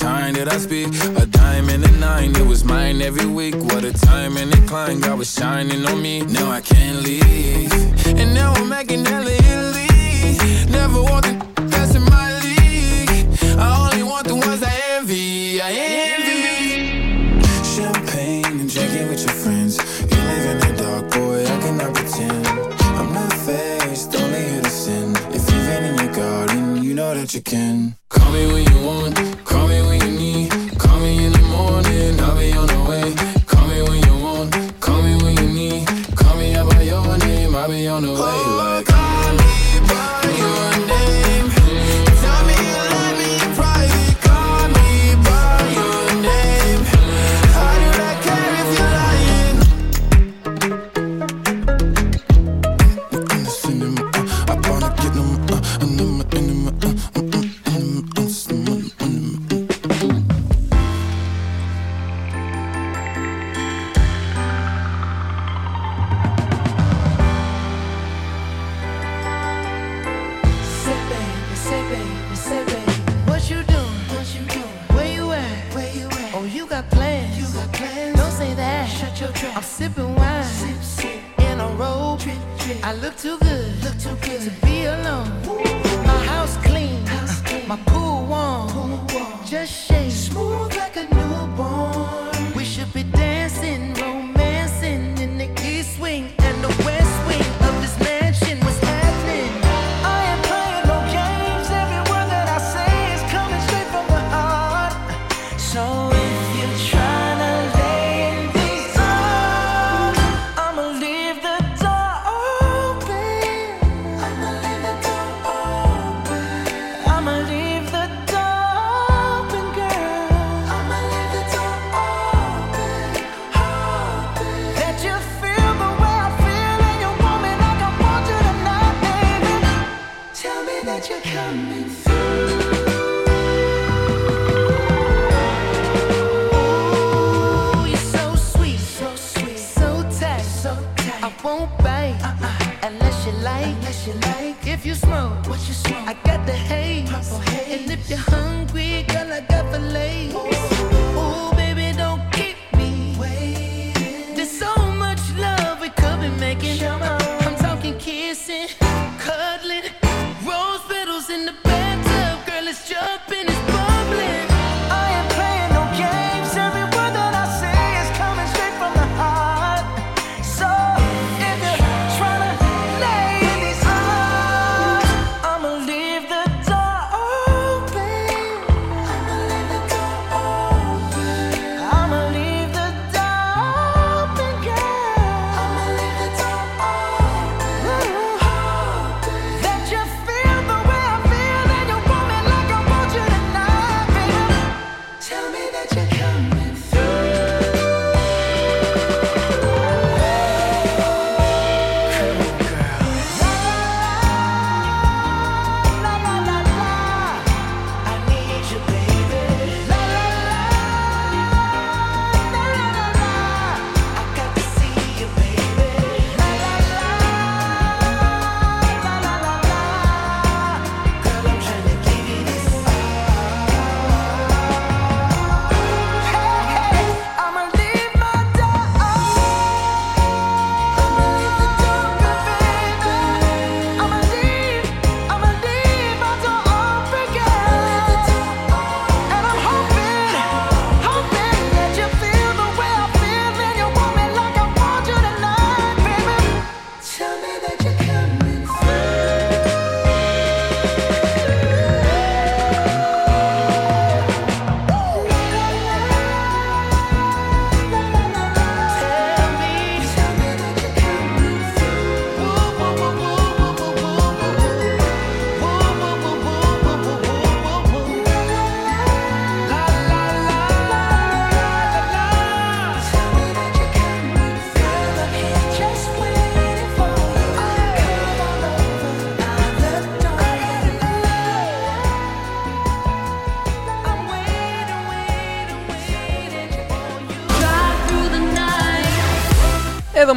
time that I speak. A dime and a nine, it was mine every week. What a time and a climb, God was shining on me. Now I can't leave. And now I'm making Italy. Never want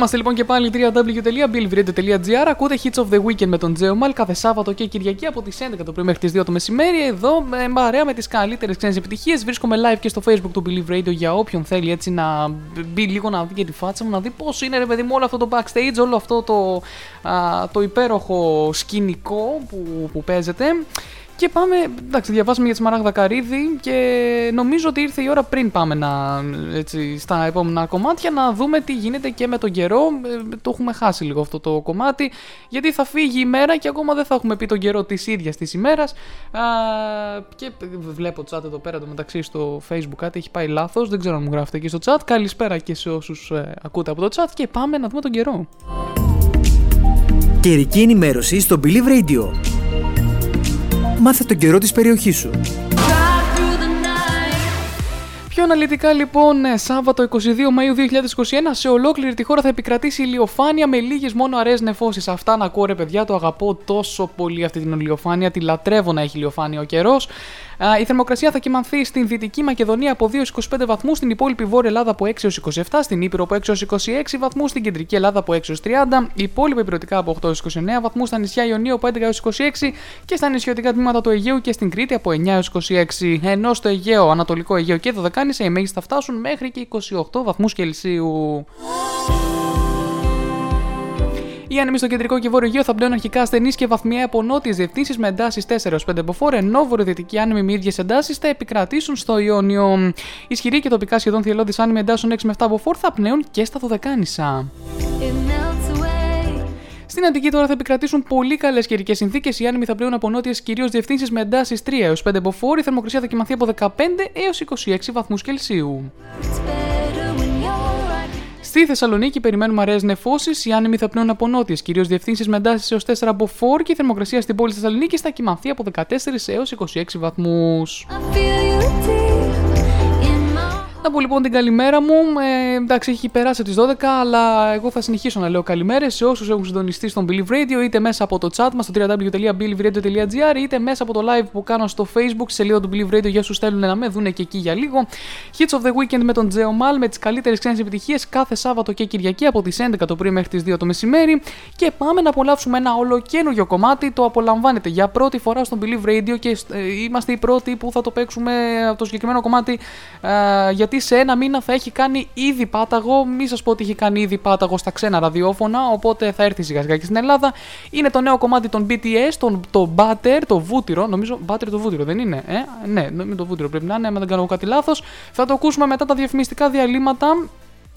είμαστε λοιπόν και πάλι www.billvradio.gr. Ακούτε Hits of the Weekend με τον Τζέο Μαλ κάθε Σάββατο και Κυριακή από τις 11 το πρωί μέχρι τις 2 το μεσημέρι. Εδώ με παρέα με τις καλύτερες ξένες επιτυχίες. Βρίσκομαι live και στο Facebook του Believe Radio για όποιον θέλει έτσι να μπει λίγο να δει και τη φάτσα μου, να δει πώς είναι ρε παιδί μου όλο αυτό το backstage, όλο αυτό το, α, το υπέροχο σκηνικό που, που παίζεται. Και πάμε, εντάξει, διαβάσαμε για τη Σμαράγδα Καρύδη και νομίζω ότι ήρθε η ώρα πριν πάμε να, έτσι, στα επόμενα κομμάτια να δούμε τι γίνεται και με τον καιρό. Ε, το έχουμε χάσει λίγο αυτό το κομμάτι, γιατί θα φύγει η μέρα και ακόμα δεν θα έχουμε πει τον καιρό της ίδιας της ημέρας. Α, και βλέπω chat εδώ πέρα το μεταξύ στο facebook κάτι έχει πάει λάθος, δεν ξέρω αν μου γράφετε εκεί στο chat. Καλησπέρα και σε όσους ε, ακούτε από το chat και πάμε να δούμε τον καιρό. Καιρική ενημέρωση στο Believe Radio. Μάθε τον καιρό της περιοχής σου. Πιο αναλυτικά λοιπόν, ε, Σάββατο 22 Μαΐου 2021 σε ολόκληρη τη χώρα θα επικρατήσει ηλιοφάνεια με λίγες μόνο αραιές νεφώσεις. Αυτά να ακούω ρε παιδιά, το αγαπώ τόσο πολύ αυτή την ηλιοφάνεια, τη λατρεύω να έχει ηλιοφάνεια ο καιρός. Α, Η θερμοκρασία θα κοιμανθεί στην Δυτική Μακεδονία από 2 έως 25 βαθμούς, στην υπόλοιπη Βόρεια Ελλάδα από 6 έως 27, στην Ήπειρο από 6 έως 26 βαθμούς, στην Κεντρική Ελλάδα από 6 έως 30, η υπόλοιπη υπηρετικά από 8 έως 29 βαθμούς, στα νησιά Ιωνίου από 11 έως 26 και στα νησιωτικά τμήματα του Αιγαίου και στην Κρήτη από 9 έως 26. Ενώ στο Αιγαίο, Ανατολικό Αιγαίο και Δωδεκάνησα οι μέγιστοι θα φτάσουν μέχρι και 28 βαθμούς Κελσίου. Οι άνεμοι στο κεντρικό και βόρειο Αιγαίο θα πλέον αρχικά ασθενείς και βαθμιαία από νότιες διευθύνσεις με εντάσεις 4 έως 5 μποφόρ, ενώ βορειοδυτικοί άνεμοι με ίδιες εντάσεις θα επικρατήσουν στο Ιόνιο. Ισχυροί και τοπικά σχεδόν θυελώδεις άνεμοι εντάσεων 6 με 7 μποφόρ θα πνέουν και στα Δωδεκάνησα. Στην Αντική τώρα θα επικρατήσουν πολύ καλές καιρικές συνθήκες. Οι άνεμοι θα πλέουν από νότιες κυρίως διευθύνσεις με εντάσεις 3 έως 5 μποφόρ. Η θερμοκρασία θα κοιμαθεί από 15 έως 26 βαθμούς Κελσίου. Στη Θεσσαλονίκη περιμένουμε αραιές νεφώσεις. Οι άνεμοι θα πνέουν από νότιες κυρίως διευθύνσεις με εντάσεις έως 4 μποφόρ και η θερμοκρασία στην πόλη τη Θεσσαλονίκη θα κοιμαθεί από 14 έως 26 βαθμούς. Να πω λοιπόν την καλημέρα μου. Ε, εντάξει, έχει περάσει τις 12, αλλά εγώ θα συνεχίσω να λέω καλημέρες σε όσους έχουν συντονιστεί στον Believe Radio, είτε μέσα από το chat μας στο www.believeradio.gr, είτε μέσα από το live που κάνω στο Facebook, στη σελίδα του Believe Radio για όσους θέλουν να με δουν και εκεί για λίγο. Hits of the Weekend με τον Τζέο Μαλ με τις καλύτερες ξένες επιτυχίες κάθε Σάββατο και Κυριακή από τις 11 το πρωί μέχρι τις 2 το μεσημέρι. Και πάμε να απολαύσουμε ένα ολοκένουργιο κομμάτι. Το απολαμβάνετε για πρώτη φορά στον Believe Radio και ε, είμαστε οι πρώτοι που θα το παίξουμε το συγκεκριμένο κομμάτι ε, γιατί σε ένα μήνα θα έχει κάνει ήδη πάταγο. Μη σας πω ότι έχει κάνει ήδη πάταγο στα ξένα ραδιόφωνα, οπότε θα έρθει σιγά σιγά και στην Ελλάδα. Είναι το νέο κομμάτι των BTS, τον, το Butter, το βούτυρο. Νομίζω Butter το βούτυρο, δεν είναι. Ε; Ναι, με το βούτυρο πρέπει να είναι, αν δεν κάνω κάτι λάθος. Θα το ακούσουμε μετά τα διαφημιστικά διαλύματα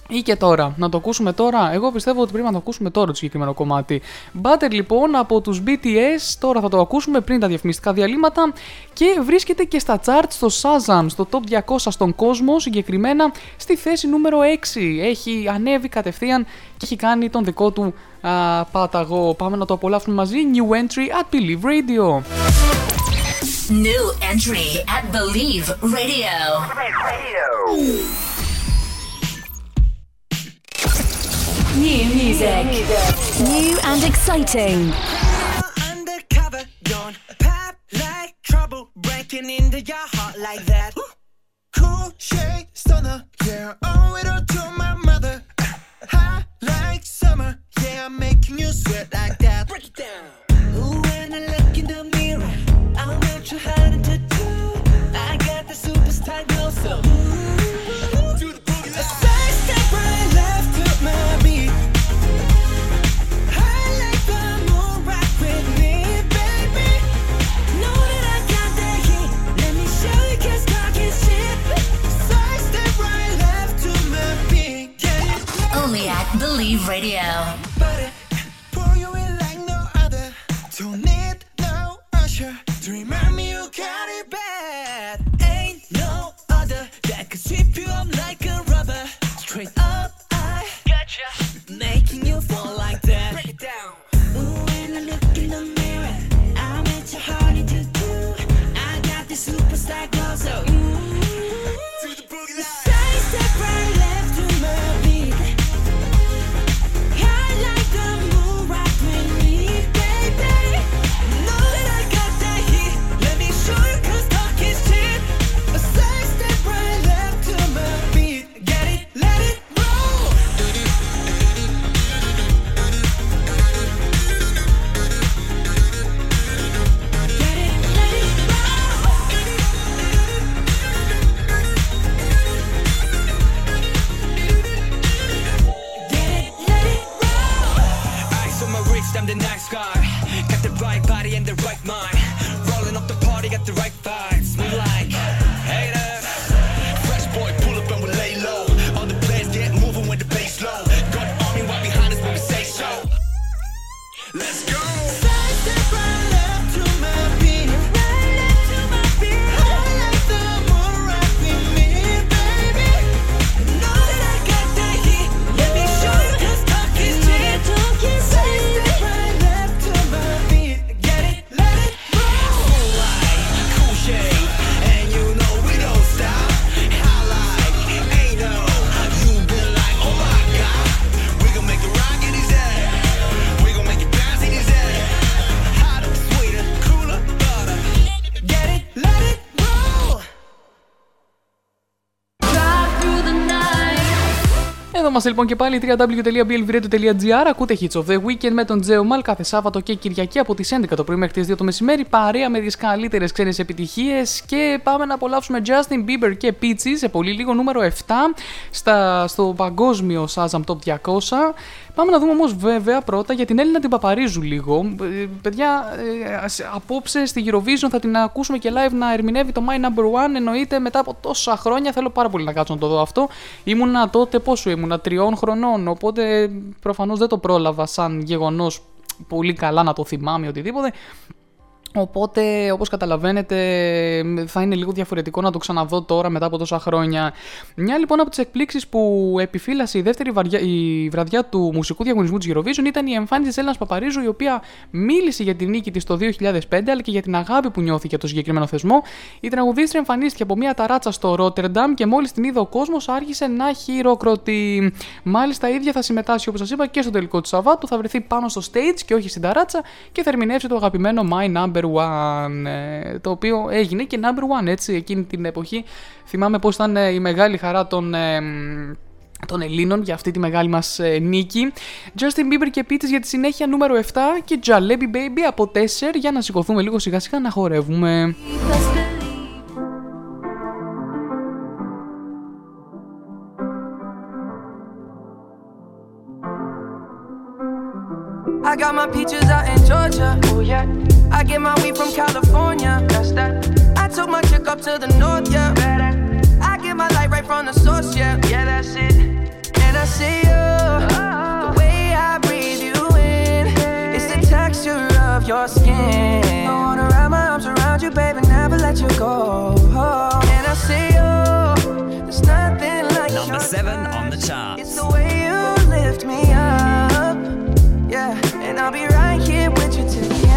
ή και τώρα. Να το ακούσουμε τώρα. Εγώ πιστεύω ότι πρέπει να το ακούσουμε τώρα το συγκεκριμένο κομμάτι. Butter λοιπόν από τους BTS. Τώρα θα το ακούσουμε πριν τα διαφημιστικά διαλύματα. Και βρίσκεται και στα charts στο Shazam, στο top 200 στον κόσμο. Συγκεκριμένα στη θέση νούμερο 6. Έχει ανέβει κατευθείαν και έχει κάνει τον δικό του α, πάταγο. Πάμε να το απολαύσουμε μαζί. New entry at Believe Radio. New entry at Believe Radio. New music. New and exciting. Undercover, don't pop like trouble breaking into your heart like that. Cool shade stunner, yeah, owe it all to my mother. High like summer, yeah, I'm making you sweat like that. Break it down. Ooh, when I look in the mirror, I'm not too hard to do. I got the superstar glow, so. Believe Radio. Buddy, είμαστε λοιπόν και πάλι www.blvradio.gr. Ακούτε Hits of the Weekend με τον Τζέο Μαλ κάθε Σάββατο και Κυριακή από τις 11 το πρωί μέχρι τις 2 το μεσημέρι. Παρέα με τις καλύτερες ξένες επιτυχίες. Και πάμε να απολαύσουμε Justin Bieber και Peachy σε πολύ λίγο νούμερο 7 στα, στο παγκόσμιο Shazam Top 200. Πάμε να δούμε όμως βέβαια πρώτα για την Έλληνα την Παπαρίζου λίγο. Ε, παιδιά, ε, ας- απόψε στη Eurovision θα την ακούσουμε και live να ερμηνεύει το My Number One. Εννοείται μετά από τόσα χρόνια θέλω πάρα πολύ να κάτσω να το δω αυτό. Ήμουνα τότε πόσο ήμουνα, τριών χρονών. Οπότε προφανώς δεν το πρόλαβα σαν γεγονός πολύ καλά να το θυμάμαι οτιδήποτε. Οπότε, όπως καταλαβαίνετε, θα είναι λίγο διαφορετικό να το ξαναδώ τώρα μετά από τόσα χρόνια. Μια λοιπόν από τις εκπλήξεις που επιφύλασε η δεύτερη βαριά, η βραδιά του μουσικού διαγωνισμού της Eurovision ήταν η εμφάνιση της Έλληνας Παπαρίζου, η οποία μίλησε για την νίκη της το 2005, αλλά και για την αγάπη που νιώθει για το συγκεκριμένο θεσμό. Η τραγουδίστρια εμφανίστηκε από μια ταράτσα στο Ρότερνταμ και μόλις την είδε ο κόσμος άρχισε να χειροκροτεί. Μάλιστα, η ίδια θα συμμετάσχει, όπως σας είπα, και στο τελικό του Σαββάτου, θα βρεθεί πάνω στο stage και όχι στην ταράτσα και θα ερμηνεύσει το αγαπημένο My Number One, ε, το οποίο έγινε και Number One έτσι εκείνη την εποχή. Θυμάμαι πώς ήταν ε, η μεγάλη χαρά των ε, των Ελλήνων για αυτή τη μεγάλη μας ε, νίκη. Justin Bieber και Peaches για τη συνέχεια νούμερο 7 και Jalebi Baby από 4 για να σηκωθούμε λίγο σιγά σιγά να χορεύουμε. I got my peaches out in Georgia. Oh yeah. I get my weed from California. That's that. I took my chick up to the north, yeah. Better. I get my light right from the source, yeah. Yeah, that's it. And I see you. The way I breathe you in. It's the texture of your skin. I wanna wrap my arms around you, baby, never let you go. And I see you. There's nothing like Number seven on the chart. It's the way you lift me up. Yeah, and I'll be right here with you end.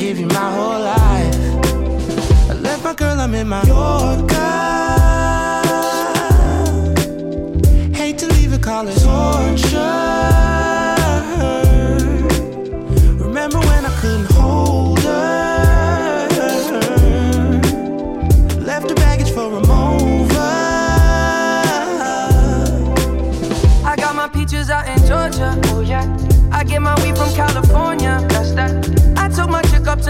give you my whole life. I left my girl, I'm in my Yorker. Hate to leave it, call it torture. Remember when I couldn't hold her? Left the baggage for a mover. I got my peaches out in Georgia. Oh yeah. I get my weed from California.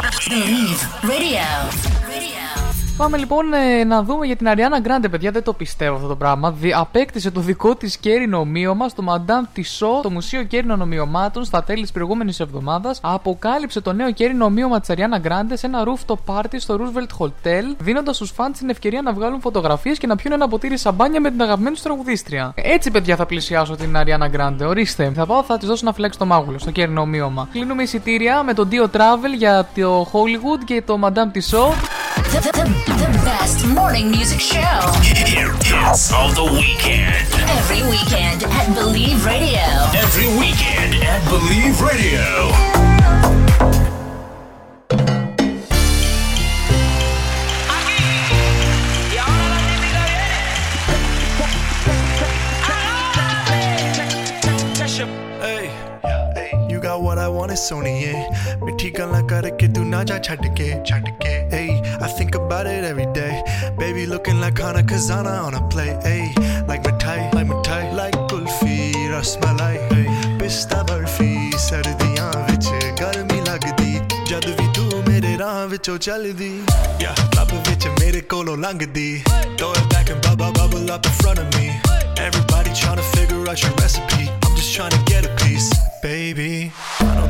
Vive Radio. Πάμε λοιπόν ε, να δούμε για την Αριάννα Γκράντε, παιδιά. Δεν το πιστεύω αυτό το πράγμα. Δι, απέκτησε το δικό της κέρινο ομοίωμα στο Madame Tissot, το Μουσείο Κέρινων Ομοιωμάτων, στα τέλη της προηγούμενης εβδομάδας. Αποκάλυψε το νέο κέρινο ομοίωμα της Αριάννα Γκράντε σε ένα rooftop party στο Roosevelt Hotel, δίνοντας στους φαν την ευκαιρία να βγάλουν φωτογραφίες και να πιούν ένα ποτήρι σαμπάνια με την αγαπημένη τους τραγουδίστρια. Έτσι, παιδιά, θα πλησιάσω την Αριάννα Γκράντε. Ορίστε, θα πάω, θα της δώσω να φυλάξει το μάγουλο στο κέρινο ομοίωμα. Κλείνουμε εισιτήρια με το Dio Travel για το Hollywood και το Madame Tissot. The, the, the best morning music show. Here is all the weekend. Every weekend at Believe Radio. Every weekend at Believe Radio. wanna सोनिए मिठी गल्ला करके तू ना जा छट के छट के hey I think about it every day baby looking like Hana Kazana on a play hey like मिठाई like मिठाई like कुल्फी रसमलाई hey पिस्ता बर्फ़ी सर्दियाँ विच गर्मी लगदी जद भी तू मेरे राह विचों चलदी या क्लब विच मेरे कोलों लंघदी throw it back and bubble bubble up in front of me everybody trying to figure out your recipe I'm just trying to get a piece baby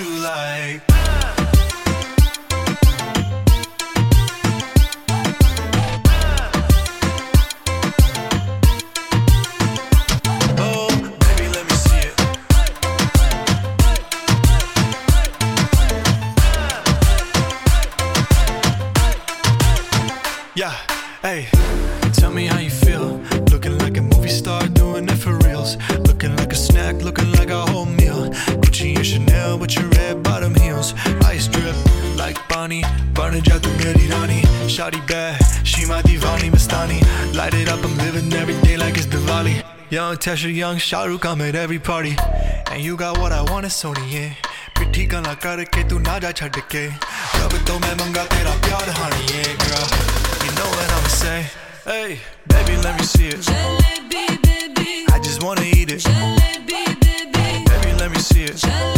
you like. like Bonnie. Burning out the meri rani. Shawty bad, she my divani mastani. Light it up, I'm living every day like it's Diwali. Young Tesha, young Shahrukh, I'm at every party. And you got what I want, it's Sony, yeah. ਮਿੱਠੀ ਗੱਲਾਂ ਕਰਕੇ ਤੂੰ ਨਾ ਜਾ ਛੱਡ ਕੇ ਰੱਬ ਤੋਂ ਮੈਂ ਮੰਗਾ ਤੇਰਾ ਪਿਆਰ ਹਾਣੀ yeah girl you know what I'ma say hey baby let me see it I just wanna eat it baby let me see it no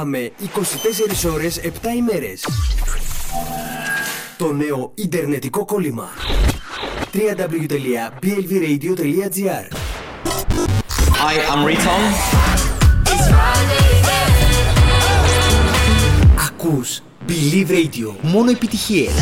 Το αγαπάμε 24 ώρες 7 ημέρες. Το νέο Ιντερνετικό κόλλημα. www.blvradio.gr Hi, I'm Riton. Ακούς Believe Radio. Μόνο επιτυχίες.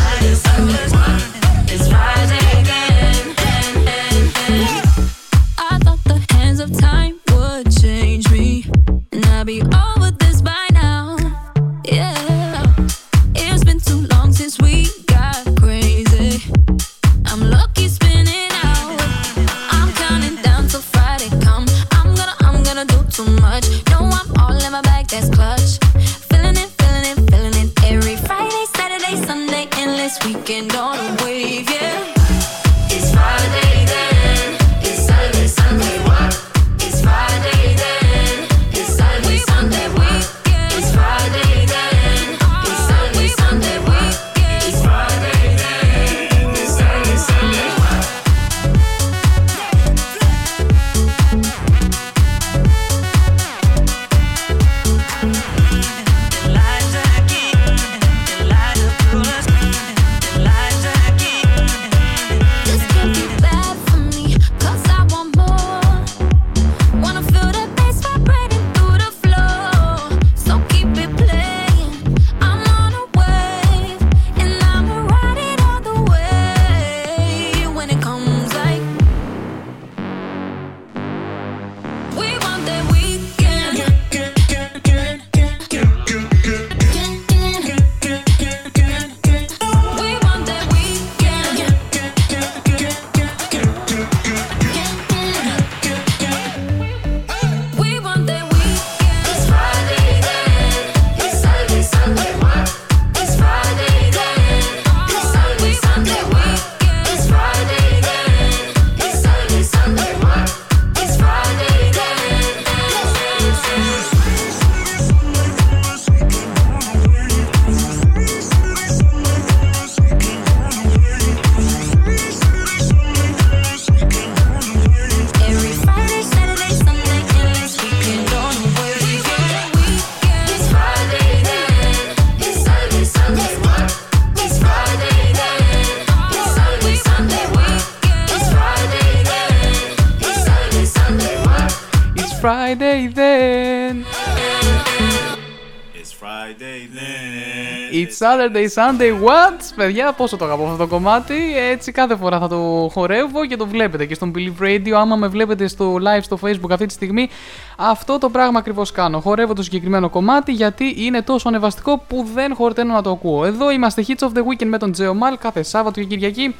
Saturday, Sunday, what? Παιδιά, πόσο το αγαπώ αυτό το κομμάτι. Έτσι, κάθε φορά θα το χορεύω και το βλέπετε και στον Believe Radio. Άμα με βλέπετε στο live στο Facebook αυτή τη στιγμή, αυτό το πράγμα ακριβώς κάνω. Χορεύω το συγκεκριμένο κομμάτι γιατί είναι τόσο ανεβαστικό που δεν χορταίνω να το ακούω. Εδώ είμαστε Hits of the Weekend με τον Τζέο Μαλ κάθε Σάββατο και Κυριακή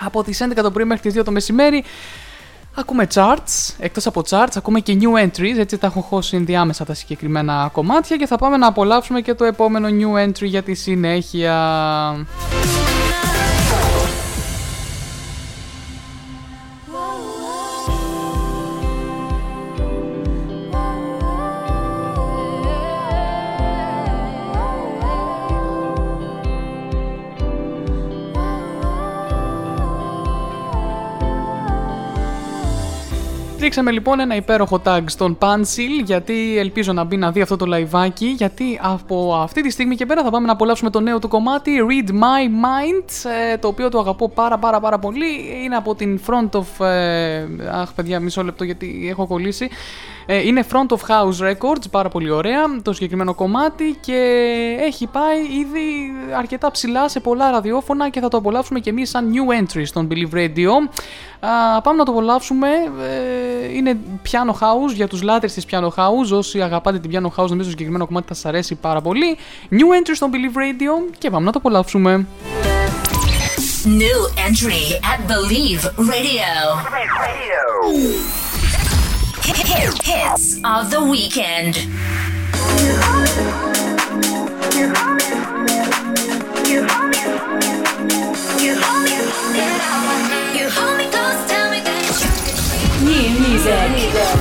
από τις 11 το πρωί μέχρι τις 2 το μεσημέρι. Ακούμε charts, εκτός από charts ακούμε και new entries, έτσι τα έχω χώσει ενδιάμεσα τα συγκεκριμένα κομμάτια και θα πάμε να απολαύσουμε και το επόμενο new entry για τη συνέχεια. Ρίξαμε λοιπόν ένα υπέροχο tag στον Pencil γιατί ελπίζω να μπει να δει αυτό το λαϊβάκι γιατί από αυτή τη στιγμή και πέρα θα πάμε να απολαύσουμε το νέο του κομμάτι Read My Mind ε, το οποίο το αγαπώ πάρα πάρα πάρα πολύ. Είναι από την Front of... Ε, αχ παιδιά μισό λεπτό γιατί έχω κολλήσει ε, είναι Front of House Records, πάρα πολύ ωραία το συγκεκριμένο κομμάτι και έχει πάει ήδη αρκετά ψηλά σε πολλά ραδιόφωνα και θα το απολαύσουμε και εμείς σαν new entry στον Believe Radio. Α, πάμε να το απολαύσουμε. Ε, είναι piano house για τους λάτρες της piano house. Όσοι αγαπάτε την piano house νομίζω το συγκεκριμένο κομμάτι θα σας αρέσει πάρα πολύ. New entry στον Believe Radio και πάμε να το απολαύσουμε. New entry at Believe Radio. Hits of the weekend. New music.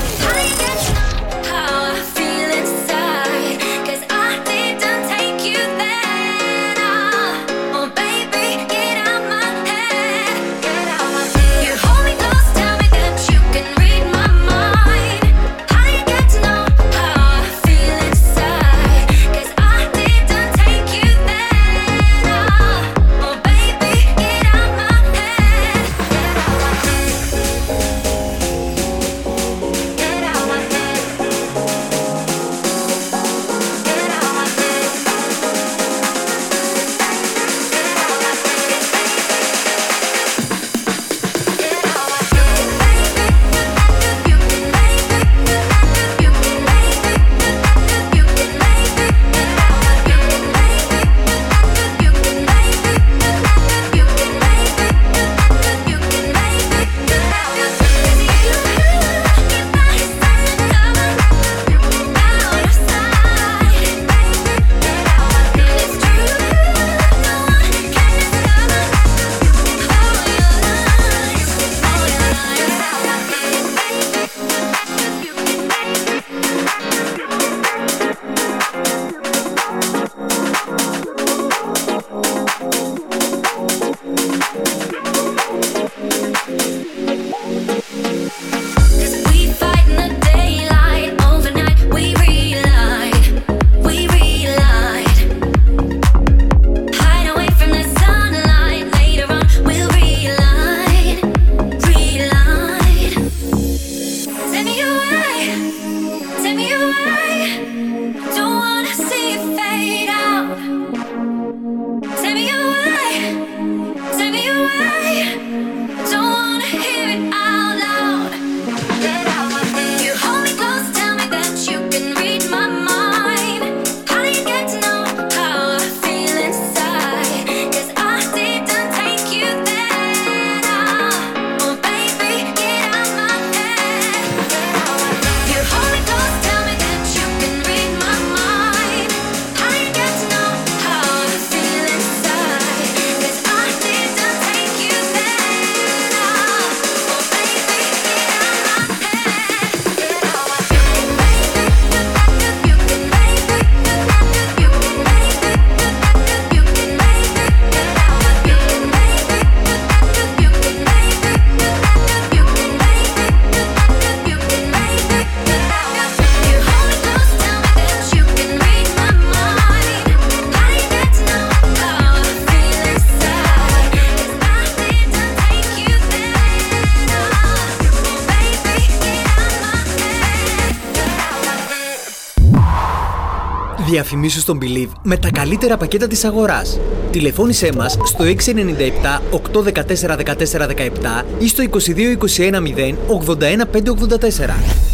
Διαφημίσεις στον Believe με τα καλύτερα πακέτα της αγοράς. Τηλεφώνησέ μας στο 697 814 1417 ή στο 2221 0 81 584.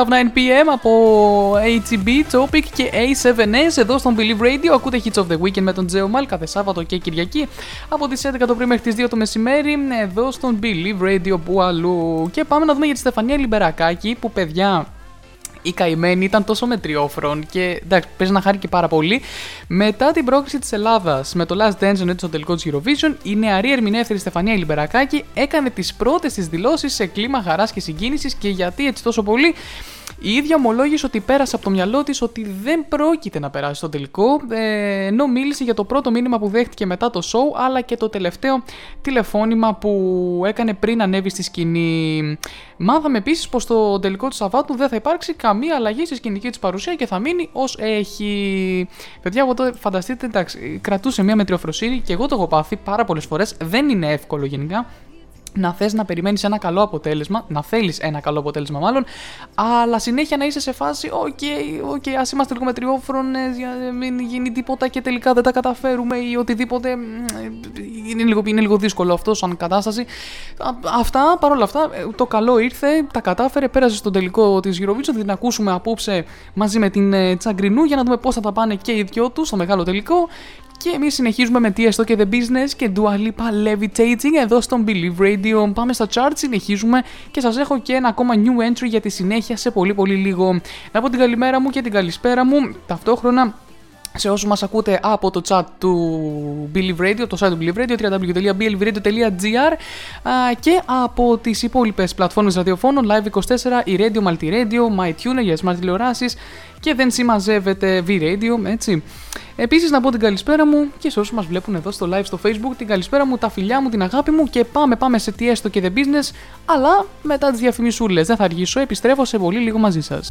Love, Your Love 9pm από HEB, Topic και A7S εδώ στον Believe Radio. Ακούτε Hits of the Weekend με τον Τζέο Μάλ κάθε Σάββατο και Κυριακή από τις 11 το πρωί μέχρι τις 2 το μεσημέρι εδώ στον Believe Radio που αλλού. Και πάμε να δούμε για τη Στεφανία Λιμπερακάκη που παιδιά η καημένη ήταν τόσο μετριόφρον και εντάξει, παίζει να χάρη και πάρα πολύ. Μετά την πρόκληση της Ελλάδας με το Last Dance εννοείται στο τελικό της Eurovision, η νεαρή ερμηνεύθερη Στεφανία Λιμπερακάκη έκανε τις πρώτες της δηλώσεις σε κλίμα χαράς και συγκίνησης και γιατί έτσι τόσο πολύ. Η ίδια ομολόγησε ότι πέρασε από το μυαλό της ότι δεν πρόκειται να περάσει στο τελικό, ε, ενώ μίλησε για το πρώτο μήνυμα που δέχτηκε μετά το show, αλλά και το τελευταίο τηλεφώνημα που έκανε πριν ανέβει στη σκηνή. Μάθαμε επίσης πως στο τελικό του Σαββάτου δεν θα υπάρξει καμία αλλαγή στη σκηνική της παρουσία και θα μείνει ως έχει. Παιδιά, εγώ τότε φανταστείτε, εντάξει, κρατούσε μια μετριοφροσύνη και εγώ το έχω πάθει πάρα πολλές φορές. Δεν είναι εύκολο γενικά να θες να περιμένεις ένα καλό αποτέλεσμα, να θέλεις ένα καλό αποτέλεσμα μάλλον, αλλά συνέχεια να είσαι σε φάση, ok, okay, okay, ας είμαστε λίγο μετριόφρονες, για να μην γίνει τίποτα και τελικά δεν τα καταφέρουμε ή οτιδήποτε, είναι λίγο, είναι λίγο δύσκολο αυτό σαν κατάσταση. Αυτά, παρόλα αυτά, ε, το καλό ήρθε, τα κατάφερε, πέρασε στον τελικό της Eurovision, θα την ακούσουμε απόψε μαζί με την ε, Τσαγκρινού για να δούμε πώς θα τα πάνε και οι δυο τους στο μεγάλο τελικό και εμείς συνεχίζουμε με Tiesto και The Business και Dua Lipa Levitating εδώ στον Believe Radio. Πάμε στα charts, συνεχίζουμε και σας έχω και ένα ακόμα new entry για τη συνέχεια σε πολύ πολύ λίγο. Να πω την καλημέρα μου και την καλησπέρα μου ταυτόχρονα σε όσους μας ακούτε από το chat του Believe Radio, το site του Believe Radio, www.believeradio.gr και από τις υπόλοιπες πλατφόρμες ραδιοφώνων, Live24, η Radio, Multi Radio, MyTuner για smart τηλεοράσεις και δεν συμμαζεύεται V-Radio, έτσι. Επίσης να πω την καλησπέρα μου και σε όσους μας βλέπουν εδώ στο live στο facebook, την καλησπέρα μου, τα φιλιά μου, την αγάπη μου και πάμε πάμε σε τι έστω και The Business, αλλά μετά τις διαφημισούλες. Δεν θα αργήσω, επιστρέφω σε πολύ λίγο μαζί σας.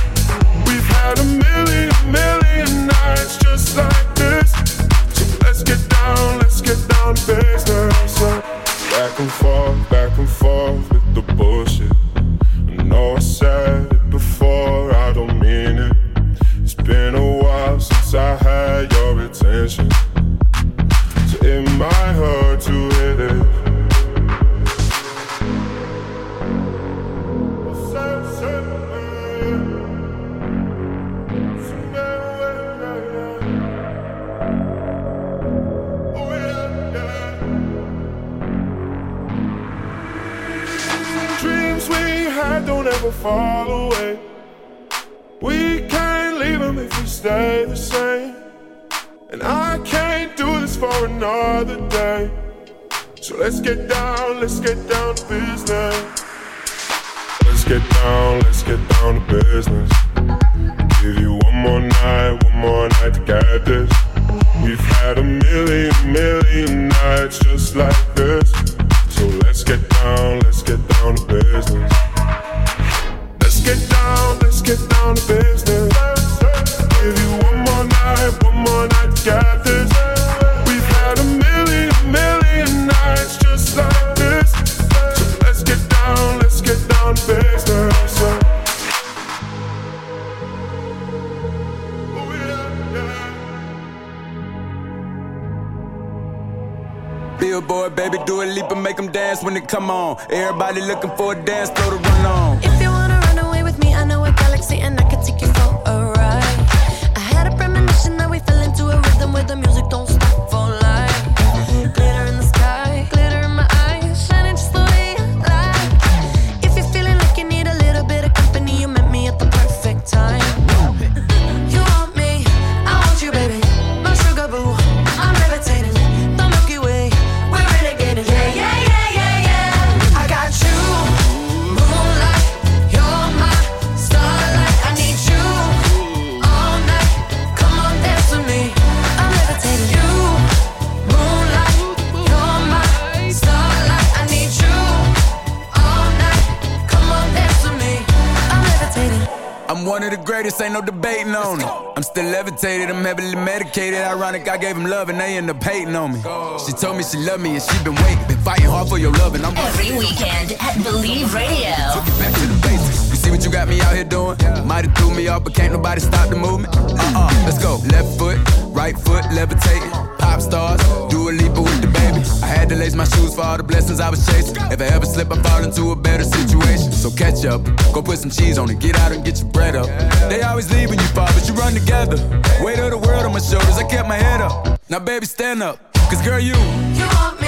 Back and forth, told me she loved me and she been waiting, been fighting hard for your love and I'm Every weekend at Believe Radio. back to the basics. You see what you got me out here doing? Might have threw me off, but can't nobody stop the movement. Uh uh, let's go. Left foot, right foot, levitating. Pop stars, do a leap with the baby. I had to lace my shoes for all the blessings I was chasing. If I ever slip, I fall into a better situation. So catch up, go put some cheese on it, get out and get your bread up. They always leave when you fall, but you run together. Weight of the world on my shoulders, I kept my head up. Now, baby, stand up, cause girl, you. You want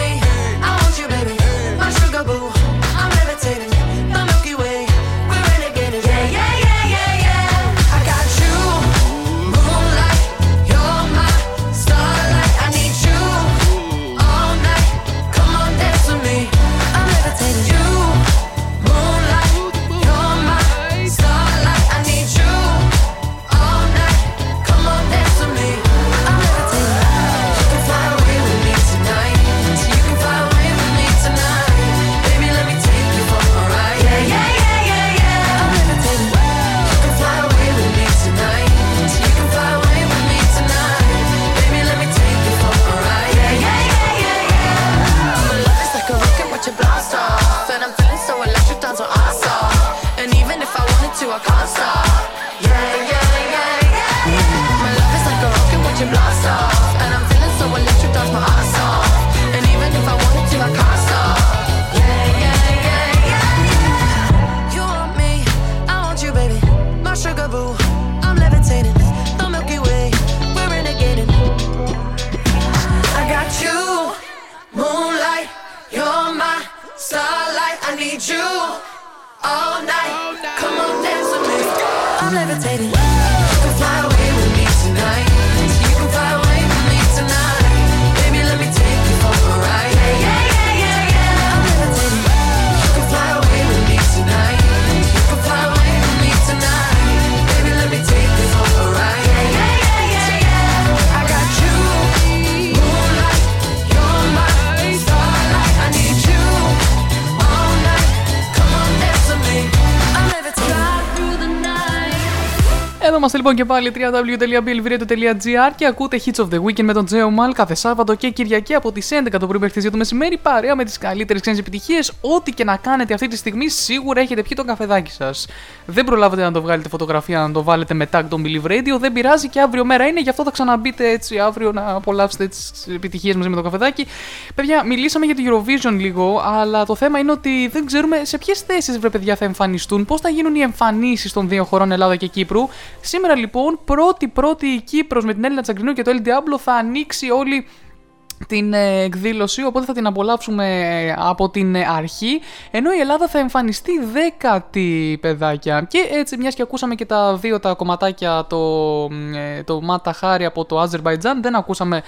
Είμαστε λοιπόν και πάλι www.belviradio.gr και ακούτε Hits of the Weekend με τον Τζέο Μαλ κάθε Σάββατο και Κυριακή από τις 11 το πρωί μέχρι τις 2 το μεσημέρι. Παρέα με τις καλύτερες ξένες επιτυχίες. Ό,τι και να κάνετε αυτή τη στιγμή, σίγουρα έχετε πιει το καφεδάκι σας. Δεν προλάβετε να το βγάλετε φωτογραφία, να το βάλετε με tag τον Believe Radio. Δεν πειράζει και αύριο μέρα είναι, γι' αυτό θα ξαναμπείτε έτσι αύριο να απολαύσετε τις επιτυχίες μαζί με το καφεδάκι. Παιδιά, μιλήσαμε για την Eurovision λίγο, αλλά το θέμα είναι ότι δεν ξέρουμε σε ποιες θέσεις βρε παιδιά θα εμφανιστούν, πώς θα γίνουν οι εμφανίσεις των δύο χωρών Ελλάδα και Κύπρου. Σήμερα λοιπόν, πρώτη-πρώτη η Κύπρος με την Έλληνα Τσαγκρινού και το El Diablo θα ανοίξει όλη την ε, εκδήλωση, οπότε θα την απολαύσουμε ε, από την ε, αρχή. Ενώ η Ελλάδα θα εμφανιστεί δέκατη παιδάκια. Και έτσι, μιας και ακούσαμε και τα δύο τα κομματάκια, το, το Μάτα Χάρη από το Αζερβαϊτζάν, δεν ακούσαμε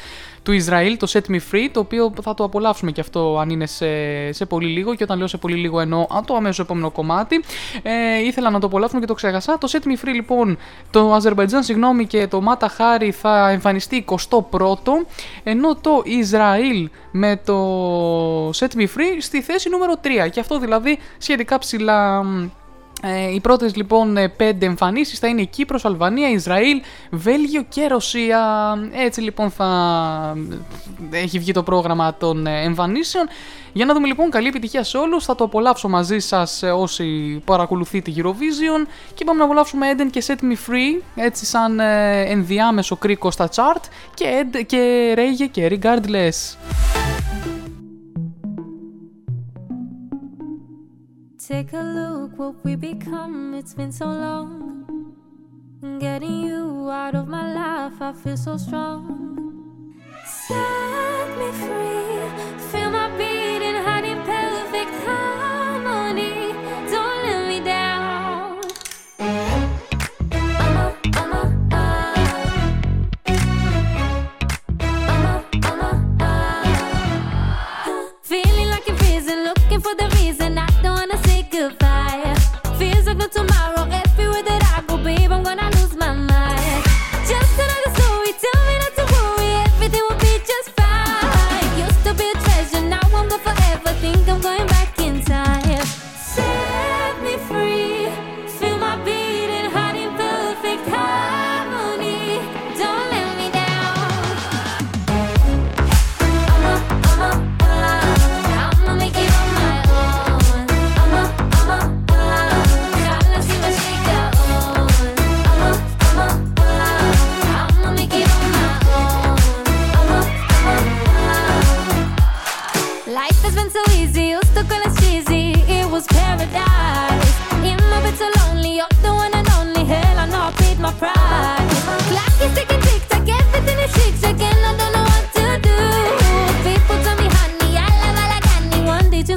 του Ισραήλ, το Set Me Free, το οποίο θα το απολαύσουμε και αυτό αν είναι σε, σε πολύ λίγο. Και όταν λέω σε πολύ λίγο εννοώ το αμέσως επόμενο κομμάτι. Ε, ήθελα να το απολαύσουμε και το ξέχασα. Το Set Me Free λοιπόν, το Αζερβαϊτζάν, συγγνώμη, και το Μάτα Χάρη θα εμφανιστεί 21ο, ενώ το Ισραήλ με το Set Me Free στη θέση νούμερο 3. Και αυτό δηλαδή σχετικά ψηλά ε, οι πρώτες λοιπόν ε, πέντε εμφανίσεις θα είναι Κύπρος, Αλβανία, Ισραήλ, Βέλγιο και Ρωσία. Έτσι λοιπόν θα ε, έχει βγει το πρόγραμμα των ε, εμφανίσεων. Για να δούμε λοιπόν καλή επιτυχία σε όλους. Θα το απολαύσω μαζί σας όσοι παρακολουθείτε Eurovision. Και πάμε να απολαύσουμε Eden και Set Me Free, έτσι σαν ενδιάμεσο κρίκο στα chart. Και, Ed, και Rage και Regardless. Take a look what we become. It's been so long. Getting you out of my life, I feel so strong. Set me free, feel my beating heart in perfect harmony. Don't let me down.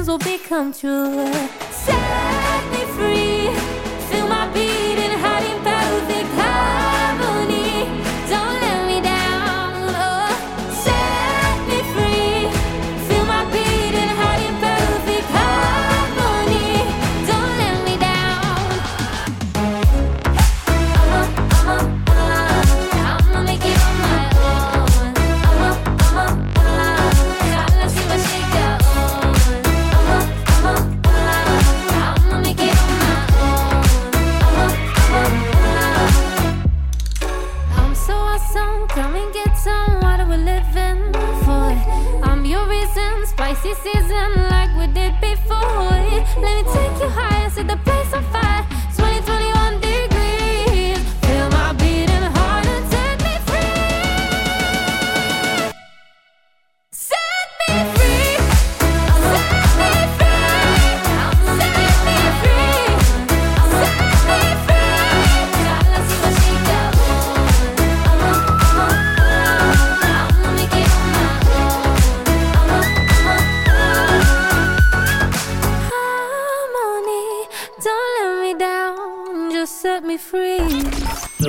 Will become true. Set me free, feel my beating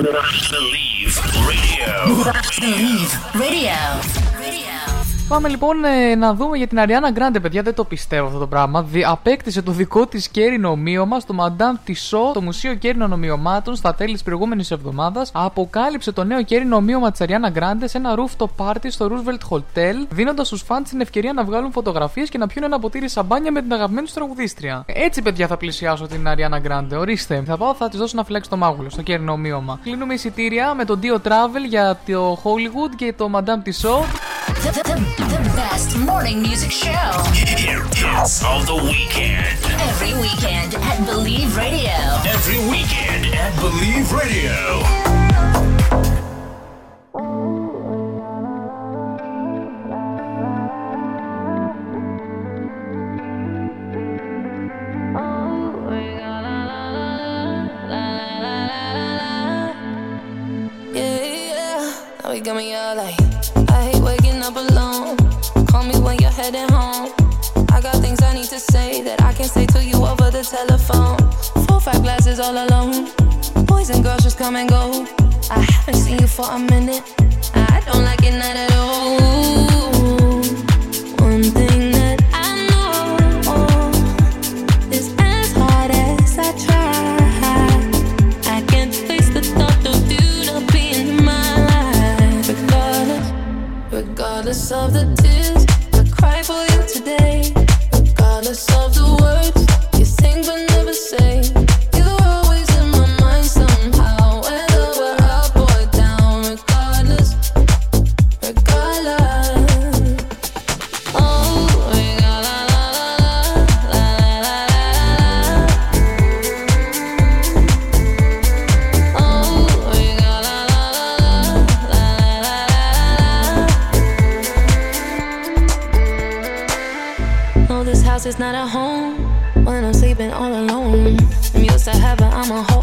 Believe Radio. Believe Radio. Radio. Πάμε λοιπόν ε, να δούμε για την Ariana Grande, παιδιά. Δεν το πιστεύω αυτό το πράγμα. Δι- απέκτησε το δικό της κέρινο ομοίωμα στο Madame Tissot, το Μουσείο Κέρινων Ομοιωμάτων, στα τέλη της προηγούμενης εβδομάδας. Αποκάλυψε το νέο κέρινο ομοίωμα της Ariana Grande σε ένα rooftop party στο Roosevelt Hotel, δίνοντας στους φαν την ευκαιρία να βγάλουν φωτογραφίες και να πιούν ένα ποτήρι σαμπάνια με την αγαπημένη τους τραγουδίστρια. Έτσι, παιδιά, θα πλησιάσω την Ariana Grande. Ορίστε, θα πάω, θα της δώσω να φυλάξει το μάγουλο στο κέρινο ομοίωμα. Κλείνουμε εισιτήρια με το Dio Travel για το Hollywood και το Madame Tissot. The, the, the best morning music show. Here is of the weekend. Every weekend at Believe Radio. Every weekend at Believe Radio. Yeah, yeah. Now you got me all like, heading home. I got things I need to say that I can't say to you over the telephone. Four, five glasses all alone. Boys and girls just come and go. I haven't seen you for a minute. I don't like it not at all. One thing that I know is as hard as I try, I can't face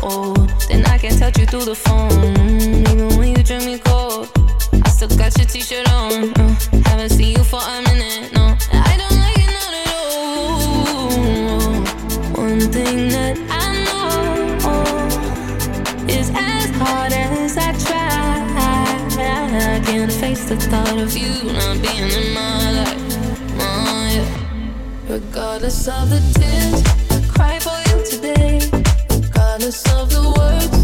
I'm. Then I can touch you through the phone. Even when you drink me cold, I still got your t shirt on. Uh, haven't seen you for a minute, no. I don't like it not at all. One thing that I know is as hard as I try. I can't face the thought of you not being in my life. Oh. Regardless of the tears I cry for you today, regardless of the words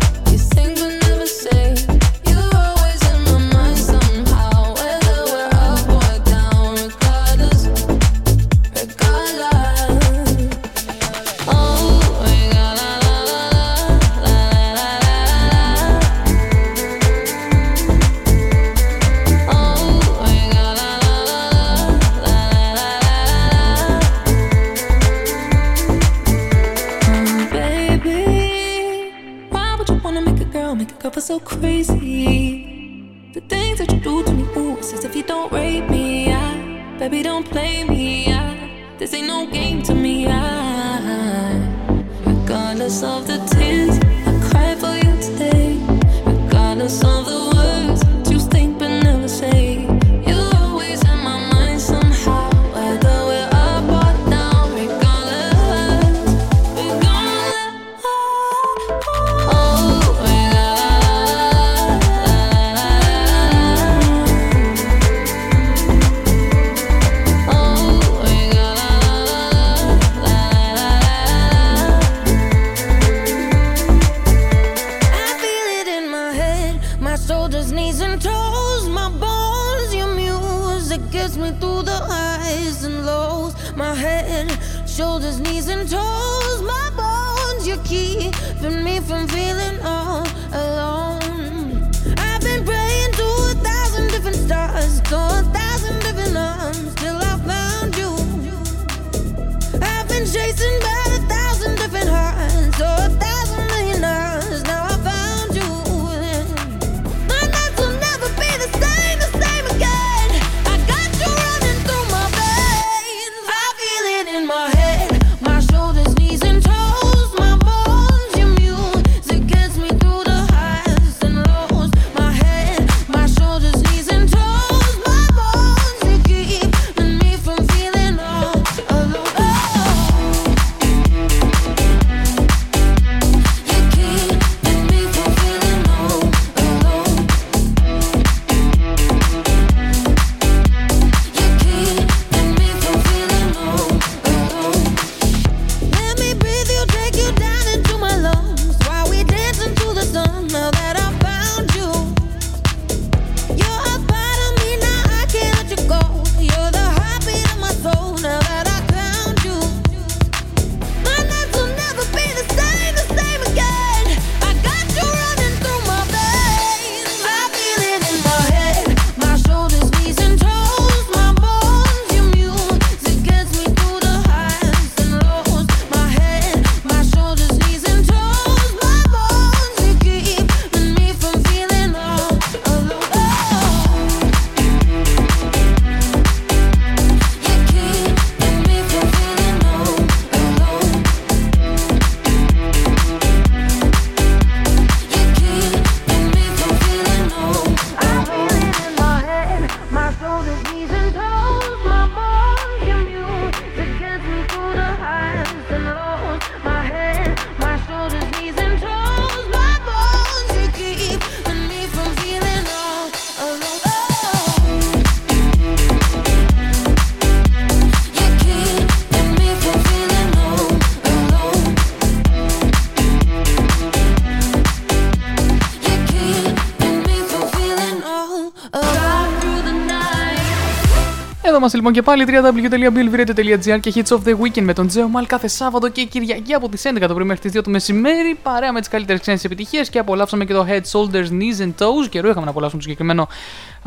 είμαστε λοιπόν και πάλι www.billviradio.gr και Hits of the Weekend με τον Τζέο Μαλ κάθε Σάββατο και Κυριακή από τις 11 το πρωί μέχρι τις 2 το μεσημέρι. Παρέα με τις καλύτερες ξένες επιτυχίες και απολαύσαμε και το Head, Shoulders, Knees and Toes. Καιρό είχαμε να απολαύσουμε το συγκεκριμένο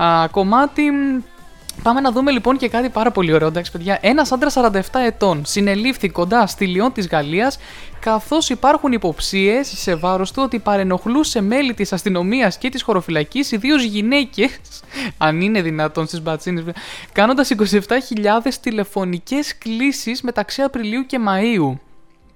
α, κομμάτι. Πάμε να δούμε λοιπόν και κάτι πάρα πολύ ωραίο. Εντάξει, παιδιά, ένας άντρας 47 ετών συνελήφθη κοντά στη Λιόν της Γαλλίας, καθώς υπάρχουν υποψίες σε βάρος του ότι παρενοχλούσε μέλη της αστυνομίας και της χωροφυλακής, ιδίως γυναίκες, <laughs> αν είναι δυνατόν στις μπατσίνες, κάνοντας 27.000 τηλεφωνικές κλήσεις μεταξύ Απριλίου και Μαΐου.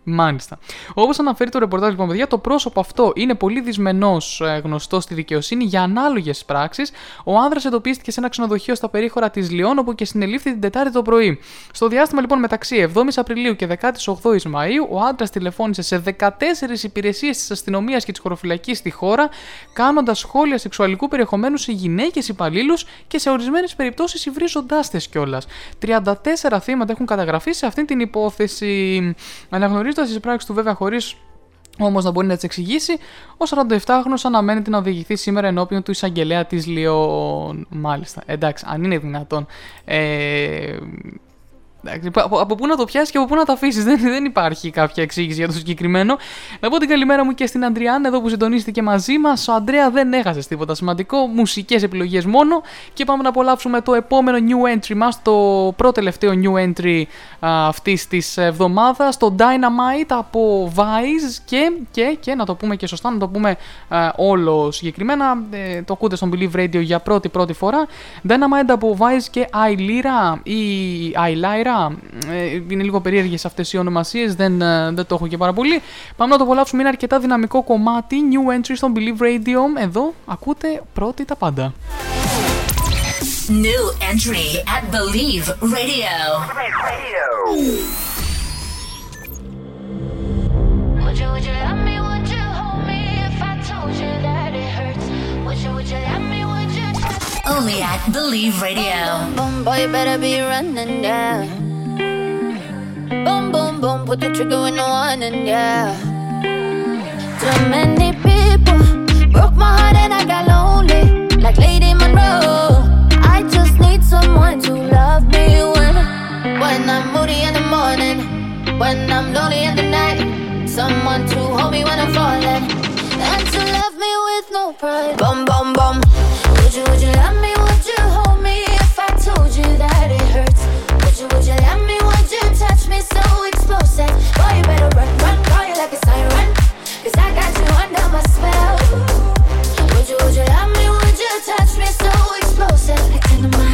Μάλιστα. Όπως αναφέρει το ρεπορτάζ, λοιπόν, παιδιά, το πρόσωπο αυτό είναι πολύ δυσμενός γνωστό στη δικαιοσύνη για ανάλογες πράξεις. Ο άνδρας εντοπίστηκε σε ένα ξενοδοχείο στα περίχωρα της Λιόν, όπου και συνελήφθη την Τετάρτη το πρωί. Στο διάστημα λοιπόν μεταξύ 7η Απριλίου και 18η Μαου, ο άντρας τηλεφώνησε σε 14 υπηρεσίες της αστυνομίας και της χωροφυλακής στη χώρα, κάνοντας σχόλια σεξουαλικού περιεχομένου σε γυναίκες υπαλλήλους και σε ορισμένες περιπτώσεις υβρίζοντάς τες κιόλας. 34 θύματα έχουν καταγραφεί σε αυτή την υπόθεση. Αναγνωρίζοντα τι πράξει του, βέβαια, χωρίς όμως να μπορεί να τις εξηγήσει, ο 47χρονο αναμένεται να οδηγηθεί σήμερα ενώπιον του εισαγγελέα της Λιόν. Μάλιστα. Εντάξει, αν είναι δυνατόν. Ε, εντάξει, από, από πού να το πιάσεις και από πού να το αφήσεις; Δεν, δεν υπάρχει κάποια εξήγηση για το συγκεκριμένο. Να πω την καλημέρα μου και στην Αντριάν, εδώ που συντονίστηκε μαζί μας. Ο Αντρέα δεν έχασες τίποτα σημαντικό. Μουσικές επιλογές μόνο. Και πάμε να απολαύσουμε το επόμενο new entry μας, το πρώτο τελευταίο new entry αυτής της εβδομάδας, το Dynamite από Vice. Και, και, και να το πούμε και σωστά, να το πούμε α, όλο συγκεκριμένα. Ε, το ακούτε στον Believe Radio για πρώτη πρώτη φορά. Dynamite από Vice και Ailira ή Ailyra. Ε, είναι λίγο περίεργες αυτές οι ονομασίες, δεν, ε, δεν το έχω και πάρα πολύ. Πάμε να το απολαύσουμε. Είναι αρκετά δυναμικό κομμάτι. New entry στον Believe Radio. Εδώ ακούτε πρώτη τα πάντα. New entry at Believe Radio. Would Only at Believe Radio. Boom, boom, boy, you better be running, yeah. Boom, boom, boom, put the trigger in the one, and yeah. Too many people broke my heart and I got lonely, like Lady Monroe. I just need someone to love me when, when I'm moody in the morning, when I'm lonely in the night. Someone to hold me when I'm falling, and to love me with no pride. Bum, bum, bum. Would you, would you love me? Would you hold me if I told you that it hurts? Would you, would you love me? Would you touch me so explosive? Boy, you better run, run, call you like a siren. Cause I got you under my spell. Would you, would you love me? Would you touch me so explosive? Like dynamite.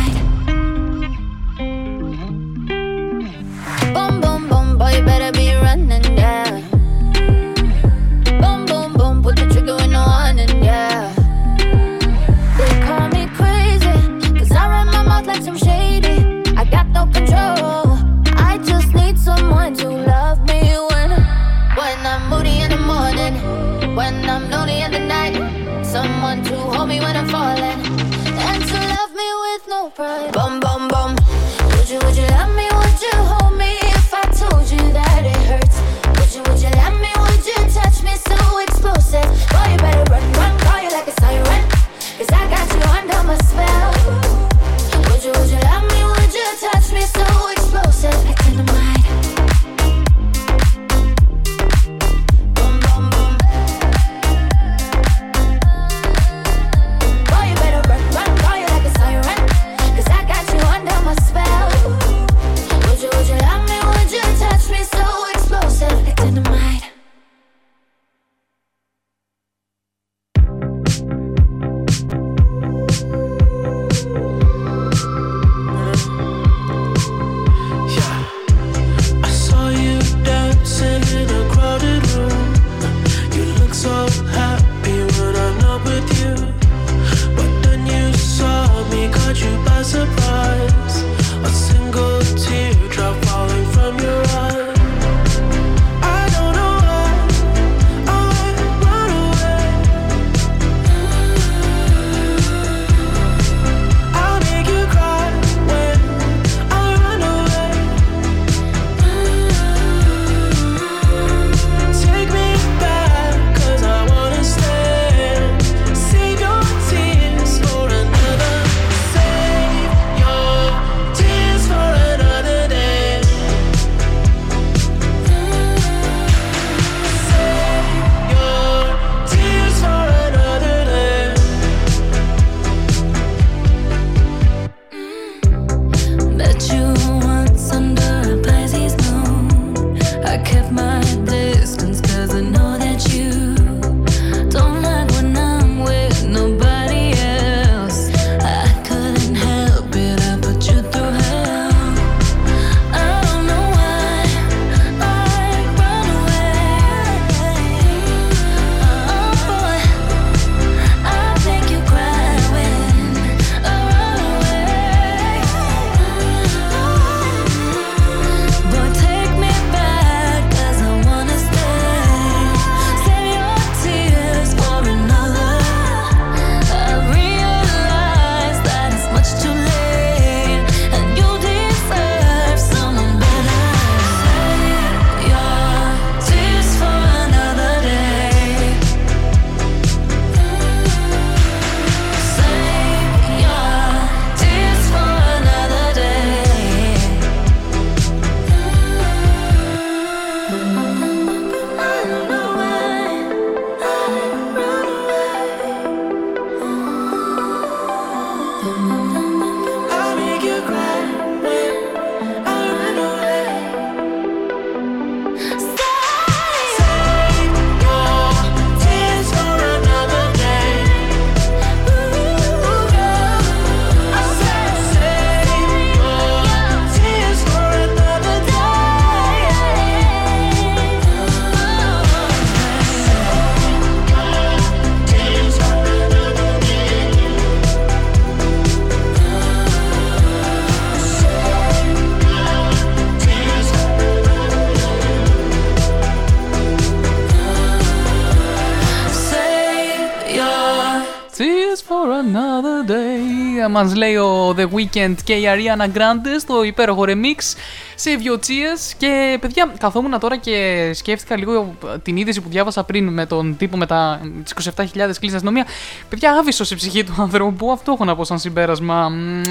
Day. Μας λέει ο The Weeknd και η Ariana Grande στο υπέροχο remix Save Your Tears. Και παιδιά, καθόμουν τώρα και σκέφτηκα λίγο την είδηση που διάβασα πριν με τον τύπο με τα τις 27.000 κλείσει αστυνομία. Παιδιά, άβυσο η ψυχή του ανθρώπου. Αυτό έχω να πω σαν συμπέρασμα. Μ,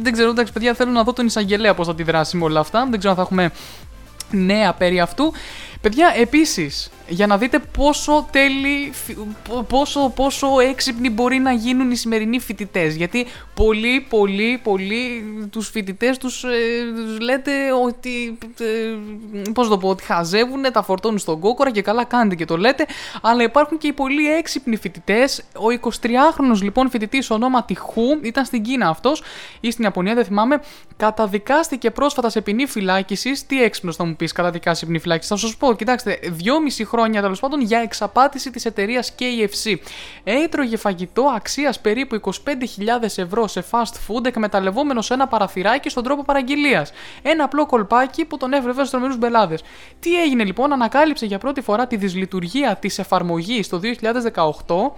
Δεν ξέρω, εντάξει, παιδιά, θέλω να δω τον εισαγγελέα πώς θα τη δράσει με όλα αυτά. Δεν ξέρω αν θα έχουμε νέα περί αυτού. Παιδιά, επίσης, για να δείτε πόσο τέλει, πόσο, πόσο έξυπνοι μπορεί να γίνουν οι σημερινοί φοιτητές. Γιατί πολλοί, πολλοί, πολλοί τους φοιτητές τους, ε, τους λέτε ότι, ε, πώς το πω, ότι χαζεύουν, τα φορτώνουν στον κόκορα και καλά κάνετε και το λέτε. Αλλά υπάρχουν και οι πολύ έξυπνοι φοιτητές. Ο 23χρονος λοιπόν φοιτητής ονόματι Χου, ήταν στην Κίνα αυτός ή στην Ιαπωνία, δεν θυμάμαι, καταδικάστηκε πρόσφατα σε ποινή φυλάκισης. Τι έξυπνος θα μου πεις, καταδικάσει σε ποινή φυλάκισης; Θα σας πω, κοιτάξτε, δυόμιση χρόνια τέλος πάντων για εξαπάτηση της εταιρείας KFC. Έτρωγε φαγητό αξίας περίπου 25.000 ευρώ σε fast food εκμεταλλευόμενο σε ένα παραθυράκι στον τρόπο παραγγελίας. Ένα απλό κολπάκι που τον έβρεβε στους τρομερούς μπελάδες. Τι έγινε λοιπόν, ανακάλυψε για πρώτη φορά τη δυσλειτουργία της εφαρμογής το 2018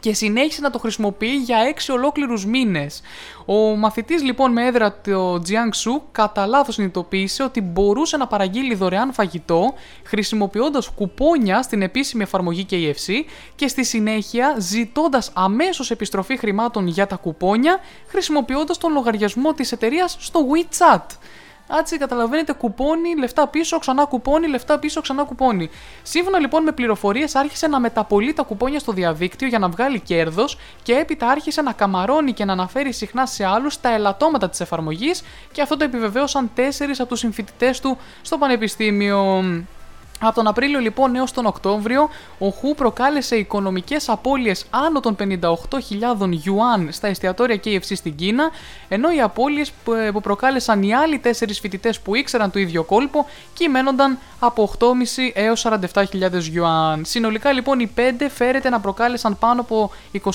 και συνέχισε να το χρησιμοποιεί για 6 ολόκληρους μήνες. Ο μαθητής λοιπόν με έδρα το Jiangsu κατά λάθος συνειδητοποίησε ότι μπορούσε να παραγγείλει δωρεάν φαγητό χρησιμοποιώντας κουπόνια στην επίσημη εφαρμογή KFC και στη συνέχεια ζητώντας αμέσως επιστροφή χρημάτων για τα κουπόνια χρησιμοποιώντας τον λογαριασμό της εταιρείας στο WeChat. Έτσι, καταλαβαίνετε, κουπόνι, λεφτά πίσω, ξανά κουπόνι, λεφτά πίσω, ξανά κουπόνι. Σύμφωνα λοιπόν με πληροφορίες, άρχισε να μεταπολεί τα κουπόνια στο διαδίκτυο για να βγάλει κέρδος και έπειτα άρχισε να καμαρώνει και να αναφέρει συχνά σε άλλους τα ελαττώματα της εφαρμογής και αυτό το επιβεβαίωσαν τέσσερις από τους συμφοιτητές του στο πανεπιστήμιο. Από τον Απρίλιο λοιπόν έως τον Οκτώβριο, ο Χου προκάλεσε οικονομικές απώλειες άνω των 58.000 Ιουάν στα εστιατόρια KFC στην Κίνα, ενώ οι απώλειες που ε, που προκάλεσαν οι άλλοι τέσσερις φοιτητές που ήξεραν το ίδιο κόλπο κυμαίνονταν από 8.500 έως 47.000 Ιουάν. Συνολικά λοιπόν οι πέντε φέρεται να προκάλεσαν πάνω από 25.000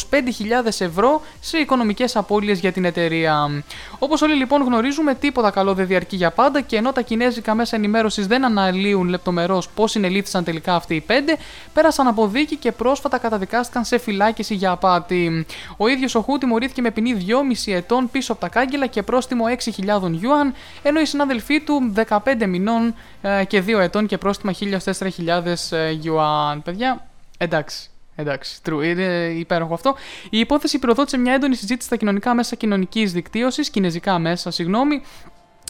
ευρώ σε οικονομικές απώλειες για την εταιρεία. Όπως όλοι λοιπόν γνωρίζουμε, τίποτα καλό δεν διαρκεί για πάντα και ενώ τα κινέζικα μέσα ενημέρωσης δεν αναλύουν λεπτομερώς πώς συνελήφθησαν τελικά αυτοί οι πέντε, πέρασαν από δίκη και πρόσφατα καταδικάστηκαν σε φυλάκιση για απάτη. Ο ίδιος ο Χου τιμωρήθηκε με ποινή 2,5 ετών πίσω από τα κάγκελα και πρόστιμο 6.000 Ιουάν, ενώ οι συνάδελφοί του 15 μηνών ε, και 2 ετών και πρόστιμα 1.004.000 Ιουάν. Παιδιά, εντάξει. Εντάξει, true. Είναι υπέροχο αυτό. Η υπόθεση προδότησε μια έντονη συζήτηση στα κοινωνικά μέσα κοινωνικής δικτύωσης, κινέζικα μέσα, συγγνώμη,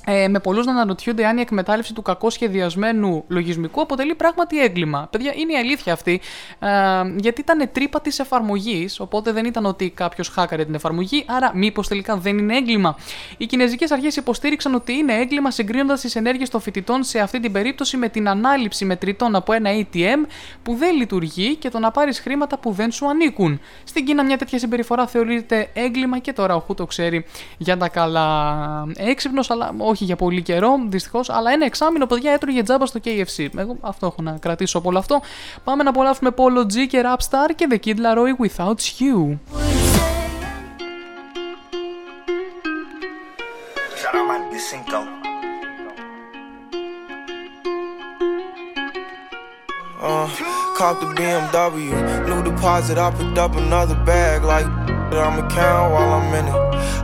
ε, με πολλούς να αναρωτιούνται αν η εκμετάλλευση του κακό σχεδιασμένου λογισμικού αποτελεί πράγματι έγκλημα. Παιδιά, είναι η αλήθεια αυτή. Ε, γιατί ήταν τρύπα της εφαρμογής, οπότε δεν ήταν ότι κάποιος χάκαρε την εφαρμογή, άρα μήπως τελικά δεν είναι έγκλημα. Οι κινέζικες αρχές υποστήριξαν ότι είναι έγκλημα συγκρίνοντας τις ενέργειες των φοιτητών σε αυτή την περίπτωση με την ανάληψη μετρητών από ένα ATM που δεν λειτουργεί και το να πάρεις χρήματα που δεν σου ανήκουν. Στην Κίνα μια τέτοια συμπεριφορά θεωρείται έγκλημα και τώρα ο Χου το ξέρει για τα καλά. Έξυπνος, αλλά όχι για πολύ καιρό, δυστυχώς, αλλά ένα εξάμεινο παιδιά έτρωγε τζάμπα στο KFC. Εγώ αυτό έχω να κρατήσω από όλο αυτό. Πάμε να απολαύσουμε Polo G και Rapstar και The Kid Laroi Without You. Shout caught the BMW, new deposit, I picked up another bag like <laughs> I'ma count while I'm in it.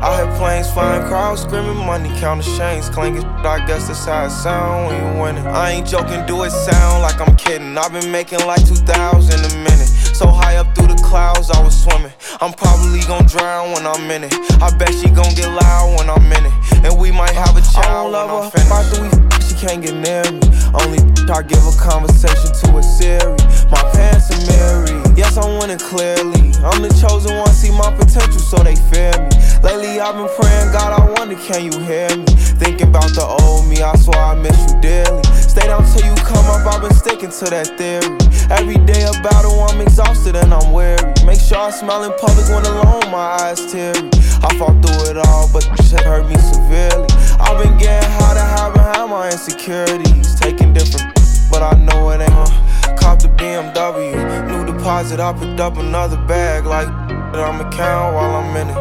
I hear planes flying, crowds screaming, money counting chains clanking. <laughs> I guess that's how it sound when you winning. I ain't joking, do it sound like I'm kidding. I've been making like 2,000 a minute. So high up through the clouds, I was swimming. I'm probably gonna drown when I'm in it. I bet she gon' get loud when I'm in it. And we might have a child when I'm finished. After we she can't get near me. Only I give a conversation to a Siri. My pants are mirrored. Yes, I'm winning clearly. I'm the chosen one, see my potential, so they fear me. Lately, I've been praying, God, I wonder, can you hear me? Thinking about the old me, I swear I miss you dearly. Stay down till you come up, I've been sticking to that theory. Every day a battle, I'm exhausted and I'm weary. Make sure I smile in public when alone, my eyes teary. I fought through it all, but this shit hurt me severely. I've been getting high to hide behind my insecurities. Taking different, but I know it ain't. Cop the BMW, new deposit, I picked up another bag like that I'ma count while I'm in it.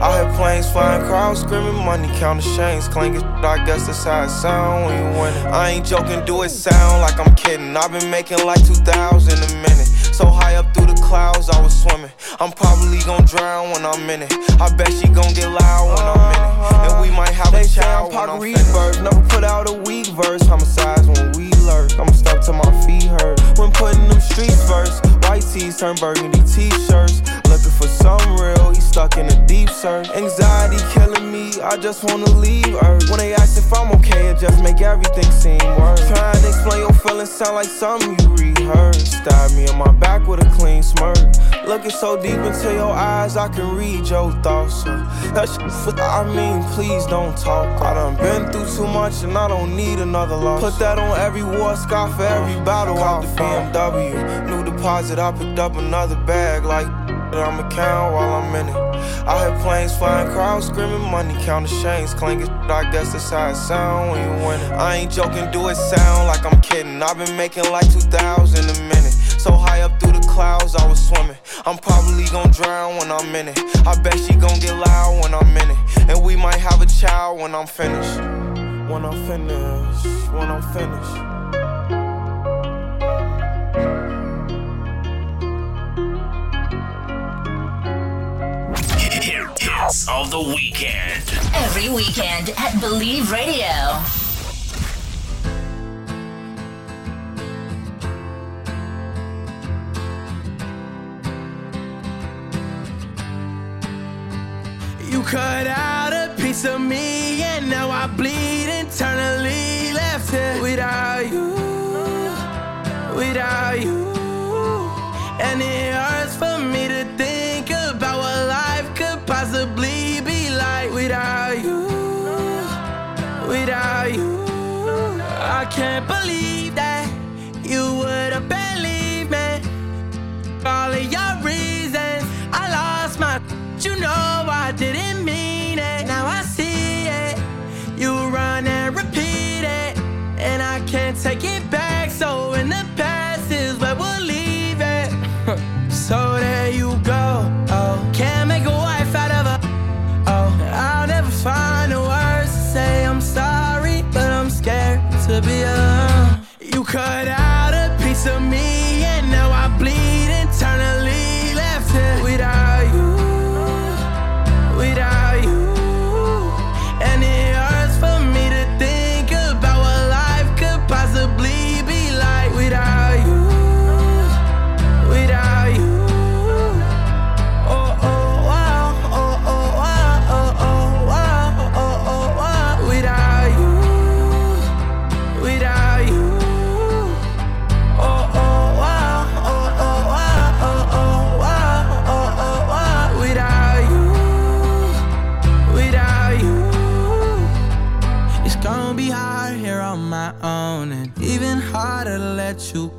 I hear planes flying, crowds screaming, money counting chains clanking. I guess that's how it sound when you win it. I ain't joking, do it sound like I'm kidding. I've been making like 2,000 a minute. So high up through the clouds, I was swimming. I'm probably gonna drown when I'm in it. I bet she gonna get loud when I'm in it. And we might have They a say child I'm when Pac I'm Reverse. Never put out a weak verse. Homicides when we lurk. I'm stuck to my feet hurt. When putting them streets first. White tees turn burgundy t-shirts. Looking for some real, he stuck in a deep search. Anxiety killing me, I just wanna leave Earth. When they ask if I'm okay, it just make everything seem worse. Trying to explain your feelings sound like something you rehearsed. Stab me in my back with a clean smirk. Looking so deep into your eyes, I can read your thoughts. So that shit, I mean, please don't talk. I done been through too much and I don't need another loss. Put that on every war scar for every battle. Out the BMW, new deposit, I picked up another bag like that I'ma count while I'm in it. I hear planes flying, crowds screaming, money counting chains clanking. I guess that's how it sound when you win it. I ain't joking, do it sound like I'm kidding. I've been making like 2,000 a minute. So high up through the clouds, I was swimming. I'm probably gon' drown when I'm in it. I bet she gon' get loud when I'm in it. And we might have a child when I'm finished. When I'm finished, when I'm finished. Hits of the weekend. Every weekend at Believe Radio. You cut out a piece of me, and now I bleed internally. Left here without you, without you. And it hurts for me to think can't believe that you would have believed me. All of your reasons, I lost my. You know I didn't mean it. Now I see it. You run and repeat it, and I can't take it back. So in the past is where we'll leave it. <laughs> so there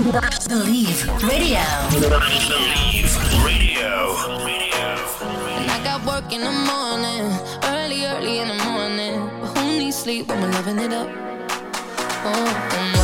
Believe Radio. Believe Radio. And I got work in the morning, early, early in the morning. But who needs sleep when we're loving it up? Oh, mm.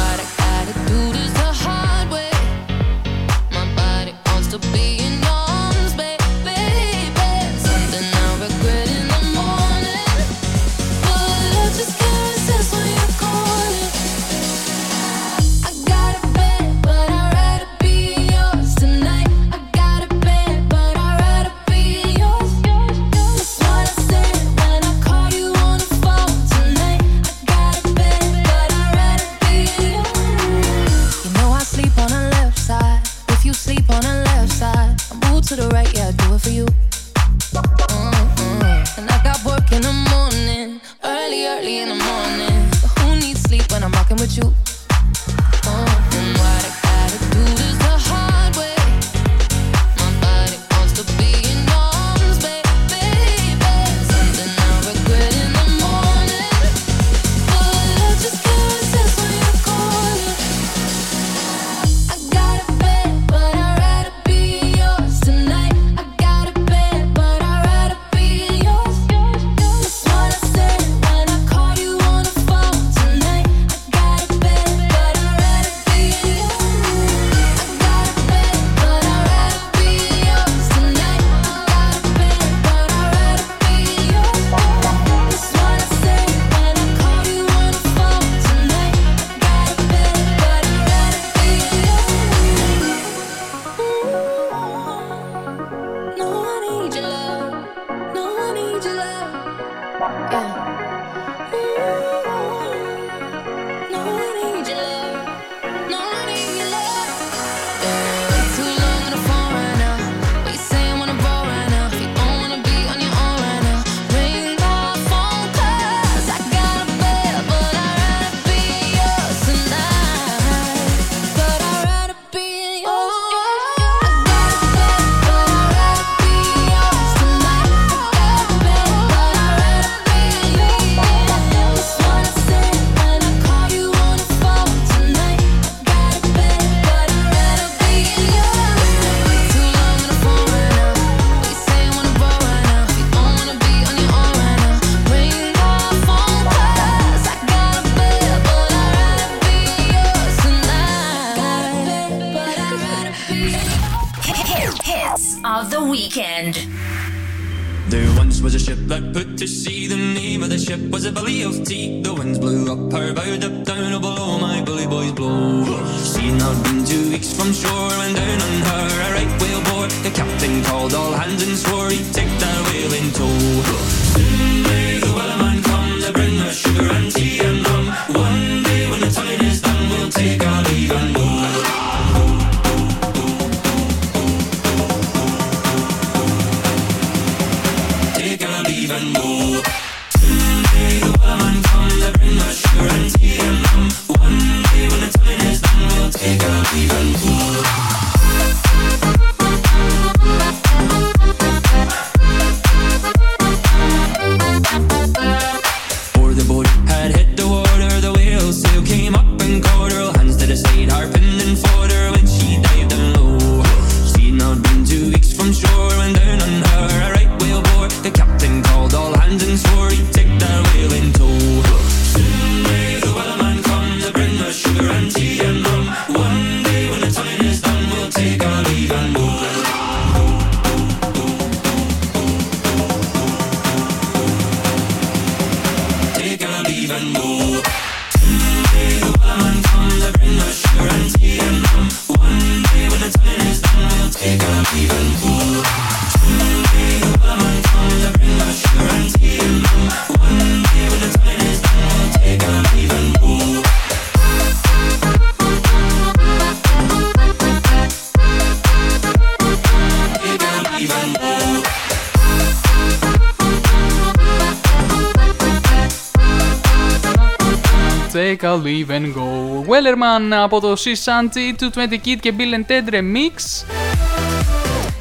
I'll even go. Wellerman από το Shanty, 220 Kid και Bill and Ted Remix.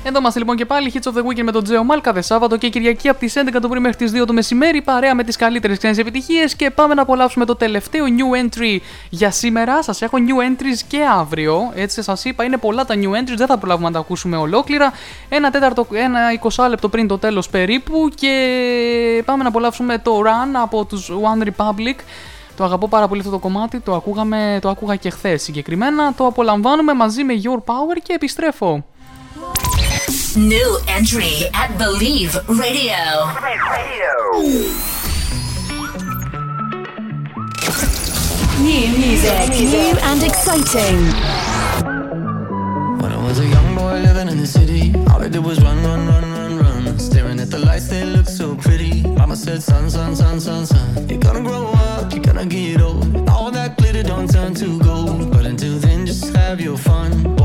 Εδώ είμαστε λοιπόν και πάλι Hits of the Weekend με τον Τζέο Μάλ κάθε Σάββατο και Κυριακή από τις 11 το πρωί μέχρι τις 2 το μεσημέρι παρέα με τις καλύτερες ξένες επιτυχίες και πάμε να απολαύσουμε το τελευταίο new entry για σήμερα. Σας έχω new entries και αύριο, έτσι σας είπα είναι πολλά τα new entries, δεν θα προλάβουμε να τα ακούσουμε ολόκληρα. Ένα τέταρτο, ένα 20 λεπτό πριν το τέλος περίπου και πάμε να απολαύσουμε το Run από τους One Republic το αγαπώ πάρα πολύ αυτό το κομμάτι, το, ακούγαμε, το ακούγα και χθες συγκεκριμένα. Το απολαμβάνουμε μαζί με Your Power και επιστρέφω. Staring at the lights, they look so pretty. Mama said, son, son, son, son, son. You're gonna grow up, you're gonna get old. All that glitter don't turn to gold. But until then, just have your fun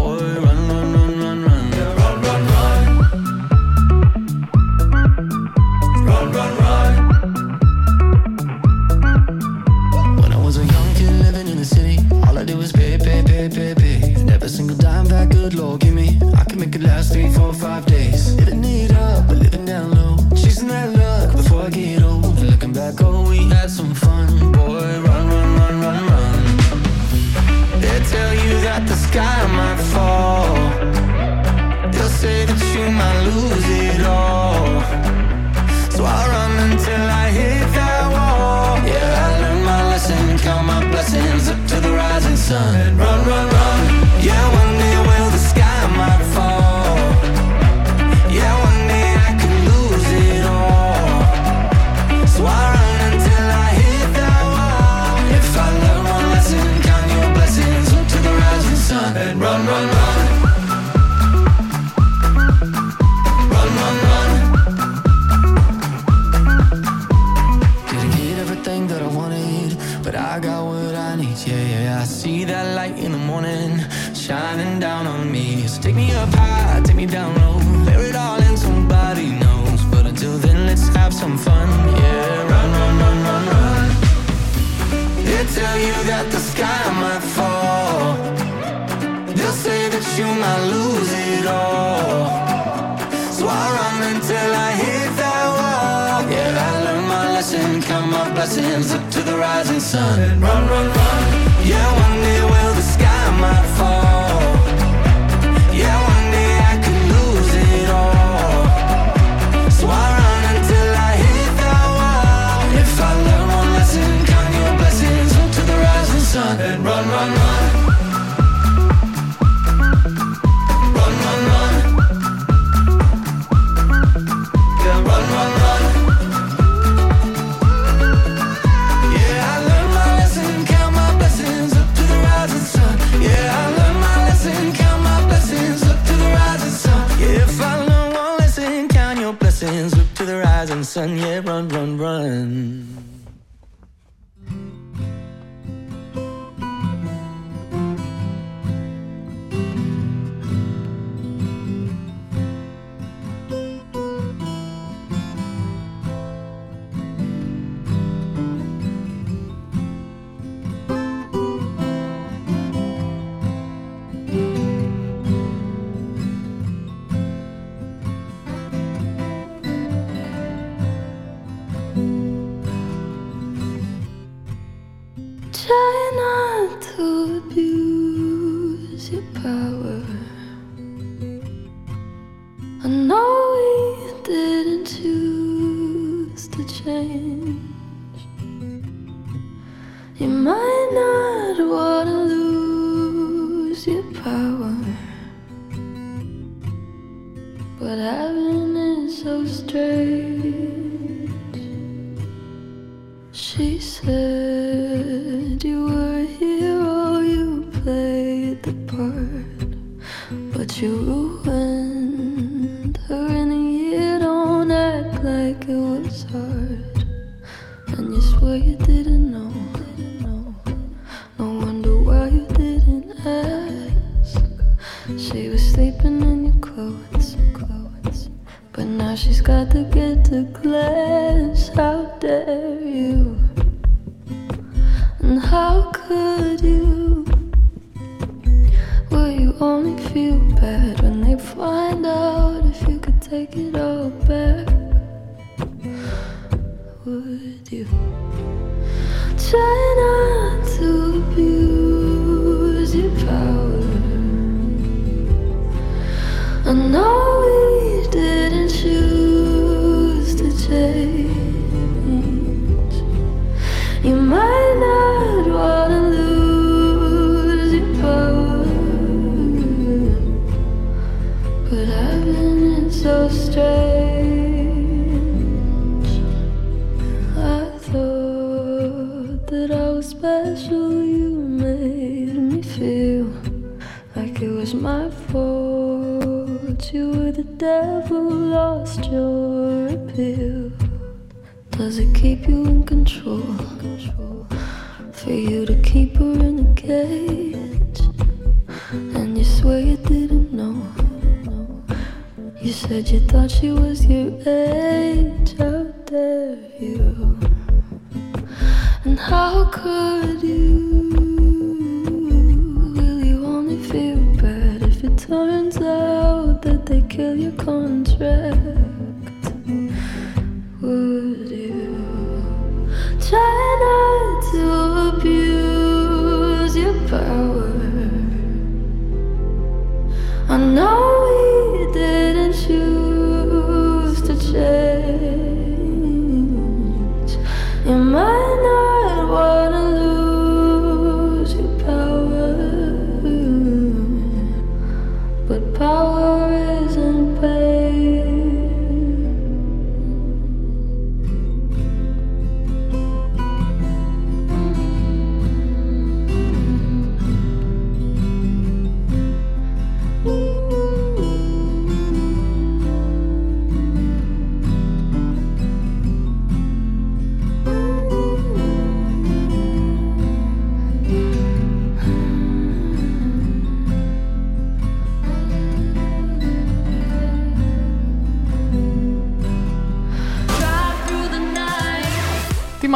kill your contract?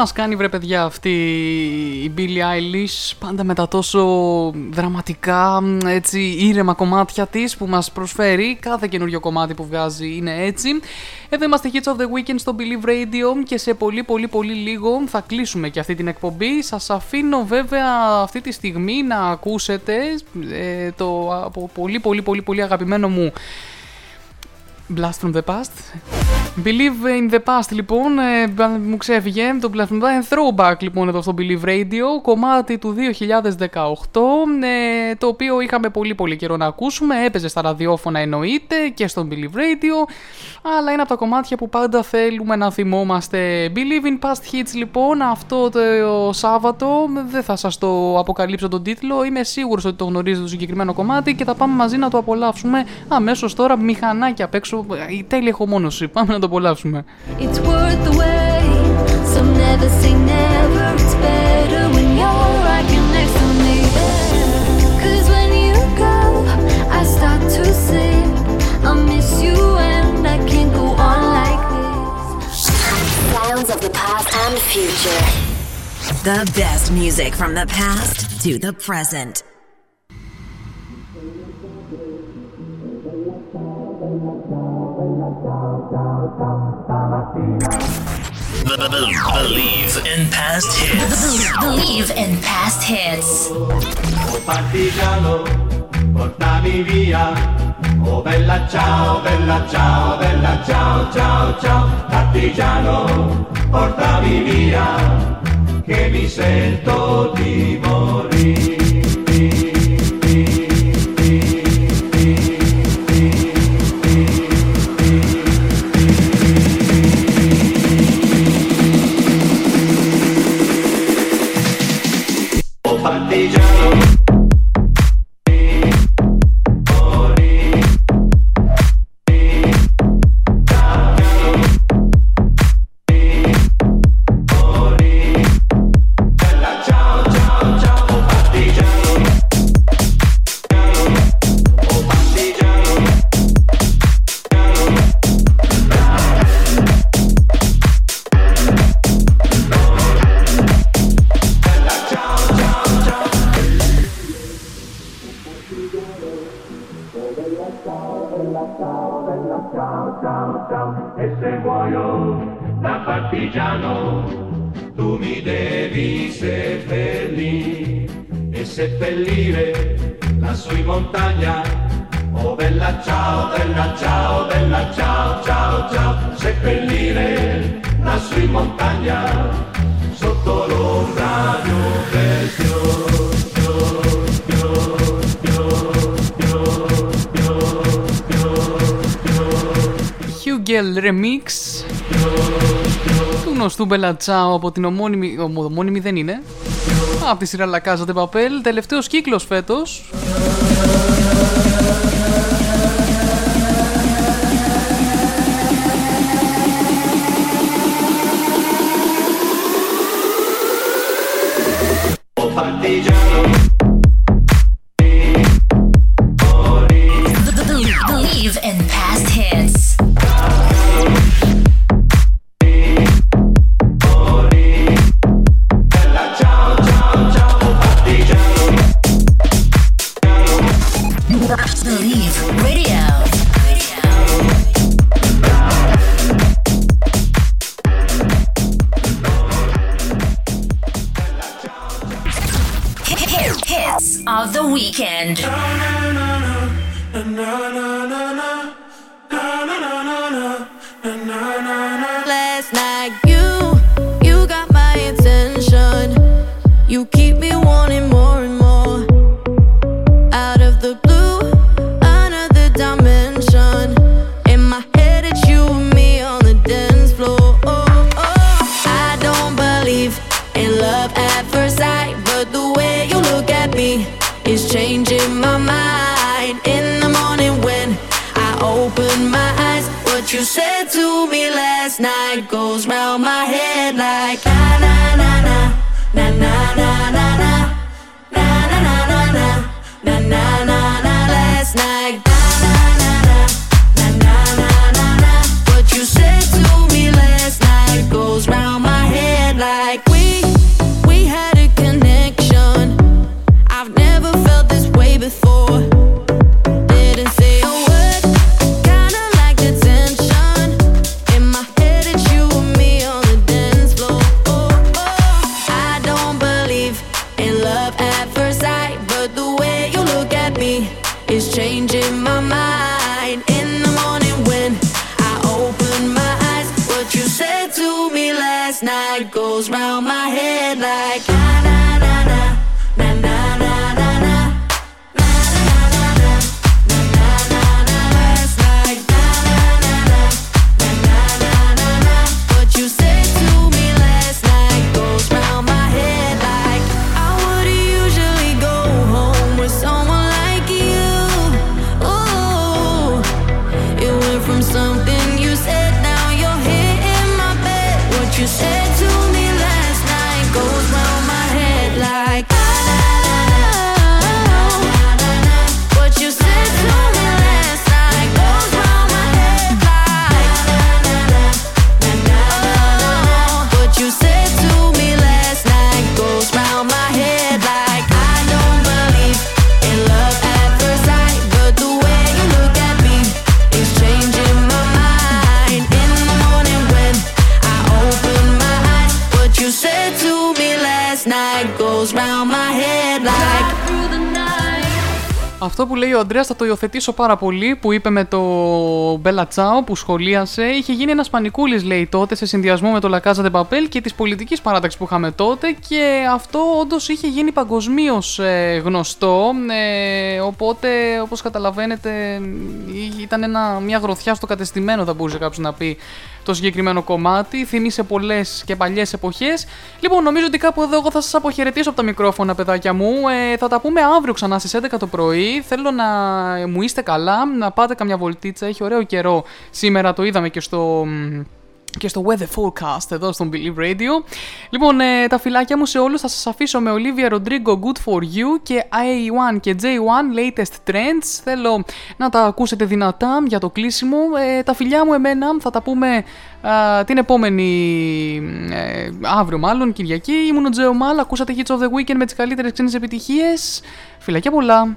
Μας κάνει βρε παιδιά αυτή η Billie Eilish πάντα με τα τόσο δραματικά έτσι ήρεμα κομμάτια της που μας προσφέρει. Κάθε καινούριο κομμάτι που βγάζει είναι έτσι. Εδώ είμαστε Hits of the Weekend στο Believe Radio και σε πολύ πολύ πολύ λίγο θα κλείσουμε και αυτή την εκπομπή. Σας αφήνω βέβαια αυτή τη στιγμή να ακούσετε ε, το από πολύ πολύ πολύ πολύ αγαπημένο μου Blast from the Past. Believe in the Past λοιπόν, ε, μου ξέφυγε το Blast from the Past. Throwback λοιπόν εδώ στο Believe Radio, κομμάτι του 2018, ε, το οποίο είχαμε πολύ πολύ καιρό να ακούσουμε, έπαιζε στα ραδιόφωνα εννοείται και στο Believe Radio, αλλά είναι από τα κομμάτια που πάντα θέλουμε να θυμόμαστε. Believe in Past Hits λοιπόν, αυτό το Σάββατο, δεν θα σας το αποκαλύψω τον τίτλο, είμαι σίγουρος ότι το γνωρίζετε το συγκεκριμένο κομμάτι και θα πάμε μαζί να το απολαύσουμε αμέσως τώρα μηχανάκια απ' έξω η τέλεια ηχομόνωση. Πάμε να το απολαύσουμε. It's worth the wait. So never say never. It's better when you're right here next to me. Cause when you go, I start to sing. I miss you and I can't go on like this. Sounds of the past and future. The best music from the past to the present. Believe in past hits. Believe in past hits. Oh partigiano, portami via. Oh bella ciao, bella ciao, bella ciao, ciao, ciao. Partigiano, portami via, che mi sento di morire. Partigiano. Montagna. Oh bella ciao, bella ciao, bella ciao, ciao, ciao, seppellire lassù in montagna, sotto l'ombra di un bel fior, fior, fior, fior, fior, fior, fior, fior. Hugel Remix του γνωστού Μπελατσάου από την ομώνυμη, ομο- ομώνυμη δεν είναι από τη σειρά La Casa de Papel τελευταίος κύκλος φέτος love. Αυτό που λέει ο Αντρέας θα το υιοθετήσω πάρα πολύ που είπε με το Μπέλα Τσάο που σχολίασε. Είχε γίνει ένας πανικούλης, λέει τότε, σε συνδυασμό με το Λακάζα Παπέλ και της πολιτικής παράταξης που είχαμε τότε και αυτό όντως είχε γίνει παγκοσμίως γνωστό. Ε, οπότε, όπως καταλαβαίνετε, ήταν ένα, μια γροθιά στο κατεστημένο, θα μπορούσε κάποιος να πει το συγκεκριμένο κομμάτι. Θύμισε πολλές και παλιές εποχές. Λοιπόν, νομίζω ότι κάπου εδώ εγώ θα σας αποχαιρετήσω από τα μικρόφωνα, παιδάκια μου. Ε, θα τα πούμε αύριο ξανά στις 11 το πρωί. Θέλω να μου είστε καλά, να πάτε καμιά βολτίτσα. Έχει ωραίο καιρό σήμερα, το είδαμε και στο και στο Weather Forecast εδώ στον Believe Radio. Λοιπόν, ε, τα φυλάκια μου σε όλους θα σας αφήσω με Olivia Rodrigo Good For You και A1 και J1 Latest Trends. Θέλω να τα ακούσετε δυνατά για το κλείσιμο. Ε, τα φιλιά μου εμένα θα τα πούμε α, την επόμενη ε, αύριο μάλλον, Κυριακή. Ήμουν ο Τζέο Μάλ, ακούσατε Hits of the Weekend με τις καλύτερες ξένες επιτυχίες. Φιλάκια πολλά!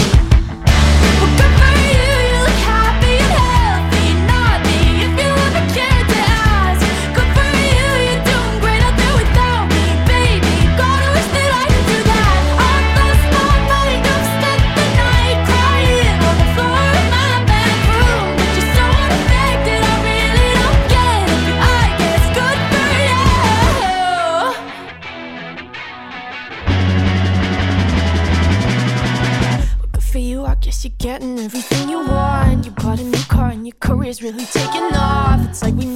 Like we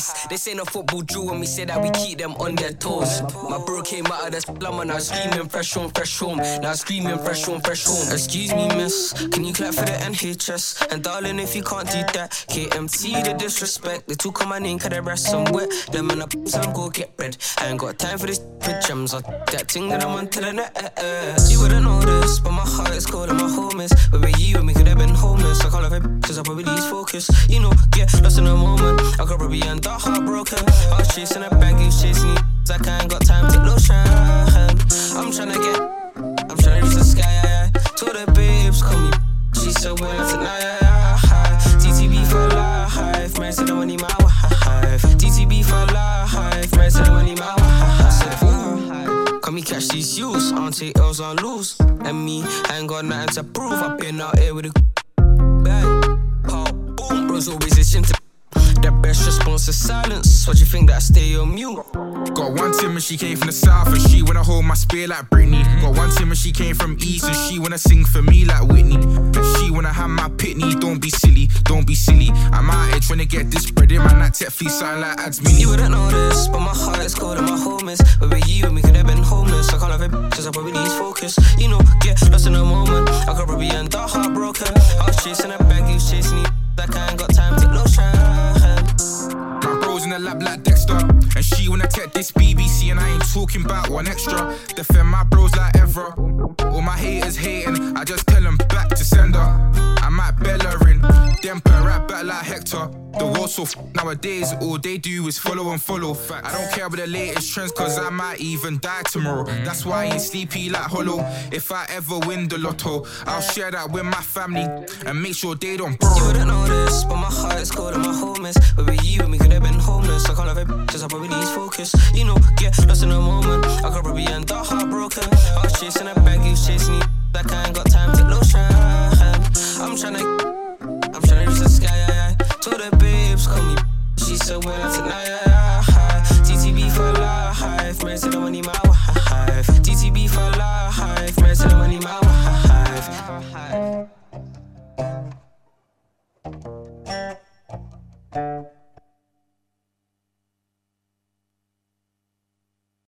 This this ain't a football drill when we say that we keep them on their toes. My bro came out of the slum and I was screaming fresh home, fresh home. Now screaming fresh home, fresh home. Excuse me, miss, can you clap for the NHS? And darling, if you can't do that, KMT the disrespect. They took on my name, cause they rest somewhere. Them and I some go get red. I ain't got time for this with gems or that thing that I'm on to the net. Eh, eh. You wouldn't know this, but my heart is cold and my home is. Where were you and we could have been homeless? I call her cause I probably lose focus. You know, get lost in a moment. I could probably end up heartbroken. I was chasing a bag, you chasing. Like I ain't got time to lotion. I'm tryna get, I'm tryna reach the sky. Told the babes, call me. She said, well, tonight. Got nothing to prove. I've been out here with a response is silence. What you think that I stay on mute? Got one Tim and she came from the south and she wanna hold my spear like Britney. Got one Tim and she came from east and she wanna sing for me like Whitney. She wanna have my pitney. Don't be silly, don't be silly. I'm out here trying to get this bread in my that tech fee sound like ads me. You wouldn't know this, but my heart is cold and my home is. Where were you and we could have been homeless? I can't have it cause I probably lose focus. You know, get lost in a moment. I could probably end up heartbroken. I was chasing a bag, you was chasing you. Like I ain't got time in the lab like Dexter. And she wanna take this BBC, and I ain't talking about one extra. Defend my bros like ever. All my haters hating, I just tell them back to sender. I might bella in, them put right back like Hector. The world's so f- nowadays, all they do is follow and follow. I don't care about the latest trends, cause I might even die tomorrow. That's why I ain't sleepy like hollow. If I ever win the lotto, I'll share that with my family and make sure they don't borrow. You wouldn't know this, but my heart is cold and my home is. You we could have been homeless. I can't have it, cause I probably need focus. You know, get lost in a moment. I could probably end up heartbroken. I was chasing a bag, you chasing me. Like I ain't got time to lotion. I'm trying to, I'm trying to reach the sky. To the babes, call me. She said, when I tonight. TTB for life, man, said I money, my wife. TTB for life, man, said I money, my wife.